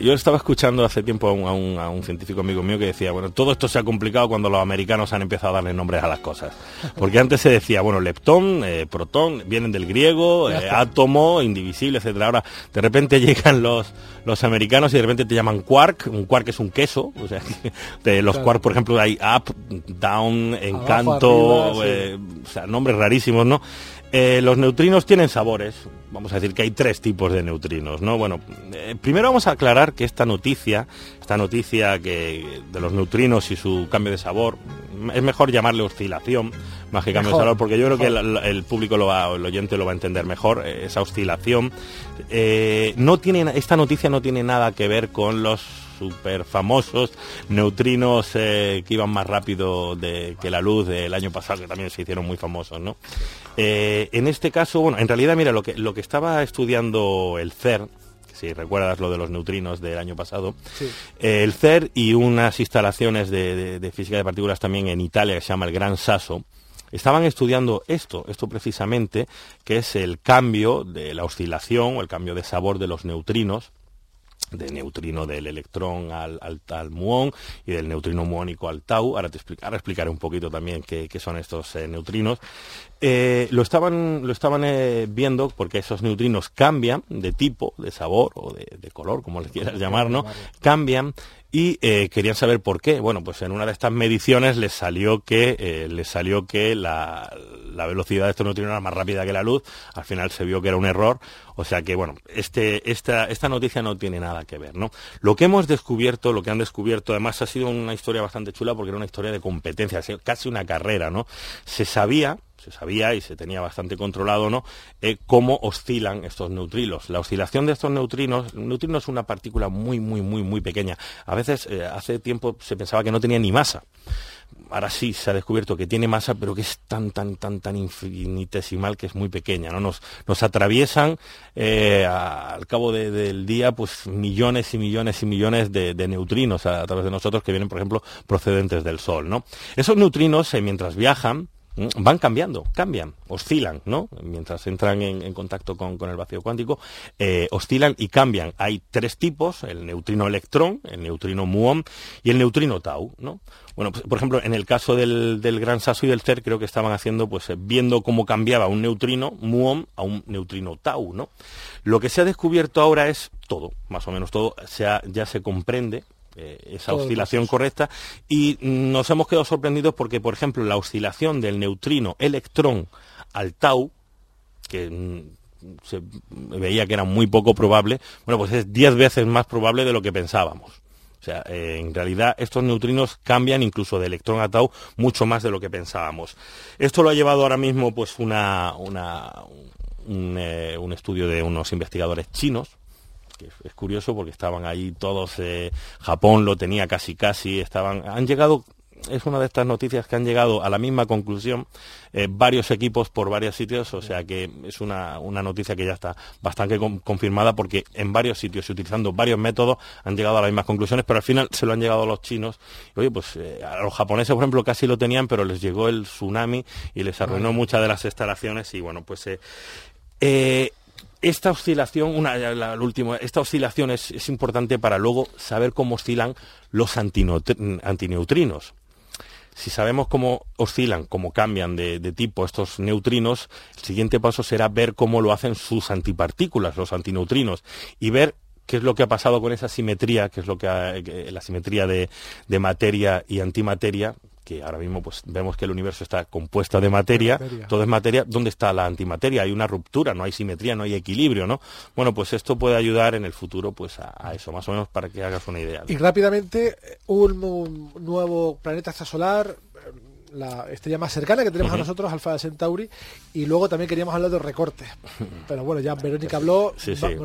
yo estaba escuchando hace tiempo a un, científico amigo mío que decía, bueno, todo esto se ha complicado cuando los americanos han empezado a darle nombres a las cosas. Porque antes se decía, bueno, leptón, eh, protón, vienen del griego, átomo, indivisible, etcétera. Ahora, de repente llegan los, los americanos y de repente te llaman quark, un quark es un queso, o sea, de los quark, por ejemplo, hay up, down, encanto, o sea, nombres rarísimos, ¿no? Eh, los neutrinos tienen sabores. Vamos a decir que hay tres tipos de neutrinos, ¿no? Bueno, eh, primero vamos a aclarar que esta noticia, esta noticia que de los neutrinos y su cambio de sabor, es mejor llamarle oscilación más que cambio de sabor, porque yo creo que el, público lo va, el oyente lo va a entender mejor. Eh, esa oscilación no tiene, esta noticia no tiene nada que ver con los super famosos neutrinos eh, que iban más rápido que la luz del año pasado, que también se hicieron muy famosos, ¿no? Eh, en este caso, bueno, en realidad, mira, lo que, lo que estaba estudiando el CER, si recuerdas lo de los neutrinos del año pasado, eh, el CER y unas instalaciones de, física de partículas también en Italia que se llama el Gran Sasso, estaban estudiando esto, esto precisamente, que es el cambio de la oscilación o el cambio de sabor de los neutrinos de neutrino del electrón al, al, muón y del neutrino muónico al tau. Ahora te explicaré un poquito también qué, son estos eh, neutrinos. Eh, lo estaban, lo estaban eh, viendo porque esos neutrinos cambian de tipo, de sabor o de, color, como les quieras llamar, ¿no? Cambian y querían saber por qué. Bueno, pues en una de estas mediciones les salió que les salió que la, la velocidad de estos neutrinos era más rápida que la luz. Al final se vio que era un error. O sea que, bueno, este, esta, esta noticia no tiene nada que ver, ¿no? Lo que hemos descubierto, lo que han descubierto, además ha sido una historia bastante chula porque era una historia de competencia, casi una carrera, ¿no? Se sabía, se sabía y se tenía bastante controlado, ¿no? Eh, cómo oscilan estos neutrinos. La oscilación de estos neutrinos, un neutrino es una partícula muy, muy, muy, muy pequeña. A veces, eh, hace tiempo se pensaba que no tenía ni masa ahora sí se ha descubierto que tiene masa, pero que es tan, tan, tan, tan infinitesimal que es muy pequeña, ¿no? Nos, nos atraviesan eh, al cabo del día, pues millones y millones y millones de, neutrinos a, través de nosotros que vienen, por ejemplo, procedentes del Sol, ¿no? Esos neutrinos, mientras viajan, van cambiando, cambian, oscilan, ¿no? Mientras entran en, contacto con, el vacío cuántico, eh, oscilan y cambian. Hay tres tipos, el neutrino electrón, el neutrino muón y el neutrino tau, ¿no? Bueno, pues, por ejemplo, en el caso del, Gran Sasso y del CER, creo que estaban haciendo, pues, eh, viendo cómo cambiaba un neutrino muón a un neutrino tau, ¿no? Lo que se ha descubierto ahora es todo, más o menos todo, ya se comprende eh, esa oscilación correcta y nos hemos quedado sorprendidos porque, por ejemplo, la oscilación del neutrino electrón al tau, que mm, se veía que era muy poco probable, bueno, pues es 10 veces más probable de lo que pensábamos. O sea, eh, en realidad estos neutrinos cambian incluso de electrón a tau mucho más de lo que pensábamos. Esto lo ha llevado ahora mismo pues una, un, eh, un estudio de unos investigadores chinos, que es curioso porque estaban ahí todos, eh, Japón lo tenía casi casi, estaban, han llegado, es una de estas noticias que han llegado a la misma conclusión eh, varios equipos por varios sitios, o sea que es una, noticia que ya está bastante confirmada porque en varios sitios y utilizando varios métodos han llegado a las mismas conclusiones, pero al final se lo han llegado a los chinos. oye, pues eh, a los japoneses, por ejemplo, casi lo tenían, pero les llegó el tsunami y les arruinó muchas de las instalaciones y bueno, pues... Eh, esta oscilación, una, la, esta oscilación es, importante para luego saber cómo oscilan los antineutrinos. Si sabemos cómo oscilan, cómo cambian de, tipo estos neutrinos, el siguiente paso será ver cómo lo hacen sus antipartículas, los antineutrinos, y ver qué es lo que ha pasado con esa simetría, qué es lo que la simetría de, materia y antimateria, que ahora mismo pues vemos que el universo está compuesto de materia, todo es materia, ¿dónde está la antimateria? Hay una ruptura, no hay simetría, no hay equilibrio, ¿no? Bueno, pues esto puede ayudar en el futuro pues a, eso, más o menos para que hagas una idea. Y rápidamente, un nuevo planeta extrasolar la estrella más cercana que tenemos a nosotros, Alfa Centauri, y luego también queríamos hablar de recortes. Pero bueno, ya Verónica habló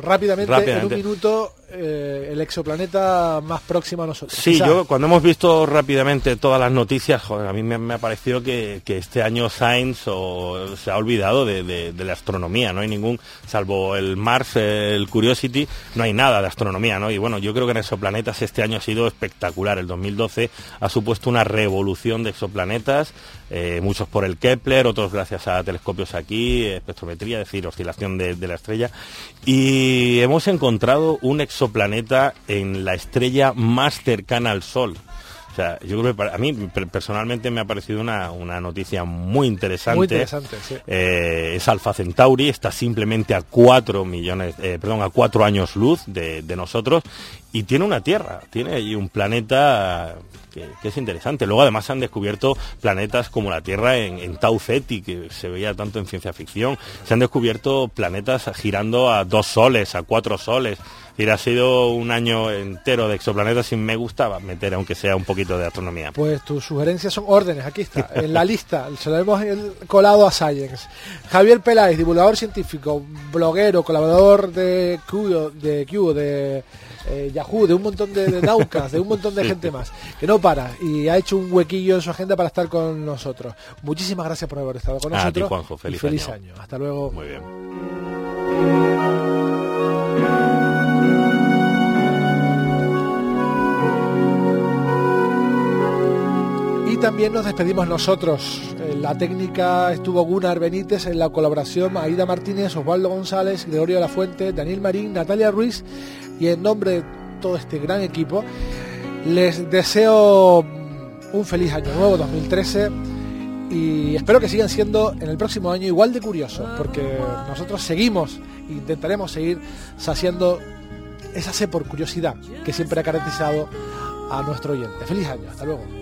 Rápidamente, en un minuto, eh, el exoplaneta más próximo a nosotros. Sí, yo cuando hemos visto rápidamente todas las noticias, a mí me, ha parecido que, este año Science se ha olvidado de, la astronomía, no hay ningún, salvo el Mars, el Curiosity, no hay nada de astronomía, ¿no? Y bueno, yo creo que en exoplanetas este año ha sido espectacular. El 2012 ha supuesto una revolución de exoplanetas eh, muchos por el Kepler, otros gracias a telescopios aquí, espectrometría, es decir, oscilación de, la estrella. Y hemos encontrado un exoplaneta en la estrella más cercana al Sol. O sea, yo creo que a mí personalmente me ha parecido una, noticia muy interesante. Muy interesante, sí. Eh, es Alfa Centauri, está simplemente a cuatro millones, eh, perdón, a cuatro años luz de, de, nosotros y tiene una Tierra, tiene ahí un planeta que, es interesante. Luego además han descubierto planetas como la Tierra en, Tau Ceti, que se veía tanto en ciencia ficción. Se han descubierto planetas girando a dos soles, a cuatro soles. Y ha sido un año entero de exoplanetas y me gustaba meter, aunque sea un poquito de astronomía. Pues tus sugerencias son órdenes, aquí está, en la lista, se lo hemos colado a Science. Javier Peláez, divulgador científico, bloguero, colaborador de Q, de, de eh, Yahoo, de un montón de, de de un montón de gente más, que no para y ha hecho un huequillo en su agenda para estar con nosotros. Muchísimas gracias por haber estado con nosotros. Juanjo, feliz, feliz año. Hasta luego. Muy bien. También nos despedimos nosotros. En la técnica estuvo Gunnar Benítez, en la colaboración Aida Martínez, Osvaldo González, Gregorio la Fuente, Daniel Marín, Natalia Ruiz y en nombre de todo este gran equipo, les deseo un feliz año nuevo 2013 y espero que sigan siendo en el próximo año igual de curiosos, porque nosotros seguimos, intentaremos seguir saciando esa sed por curiosidad que siempre ha caracterizado a nuestro oyente. Feliz año, hasta luego.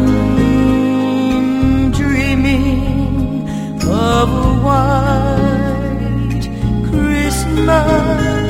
of a white Christmas.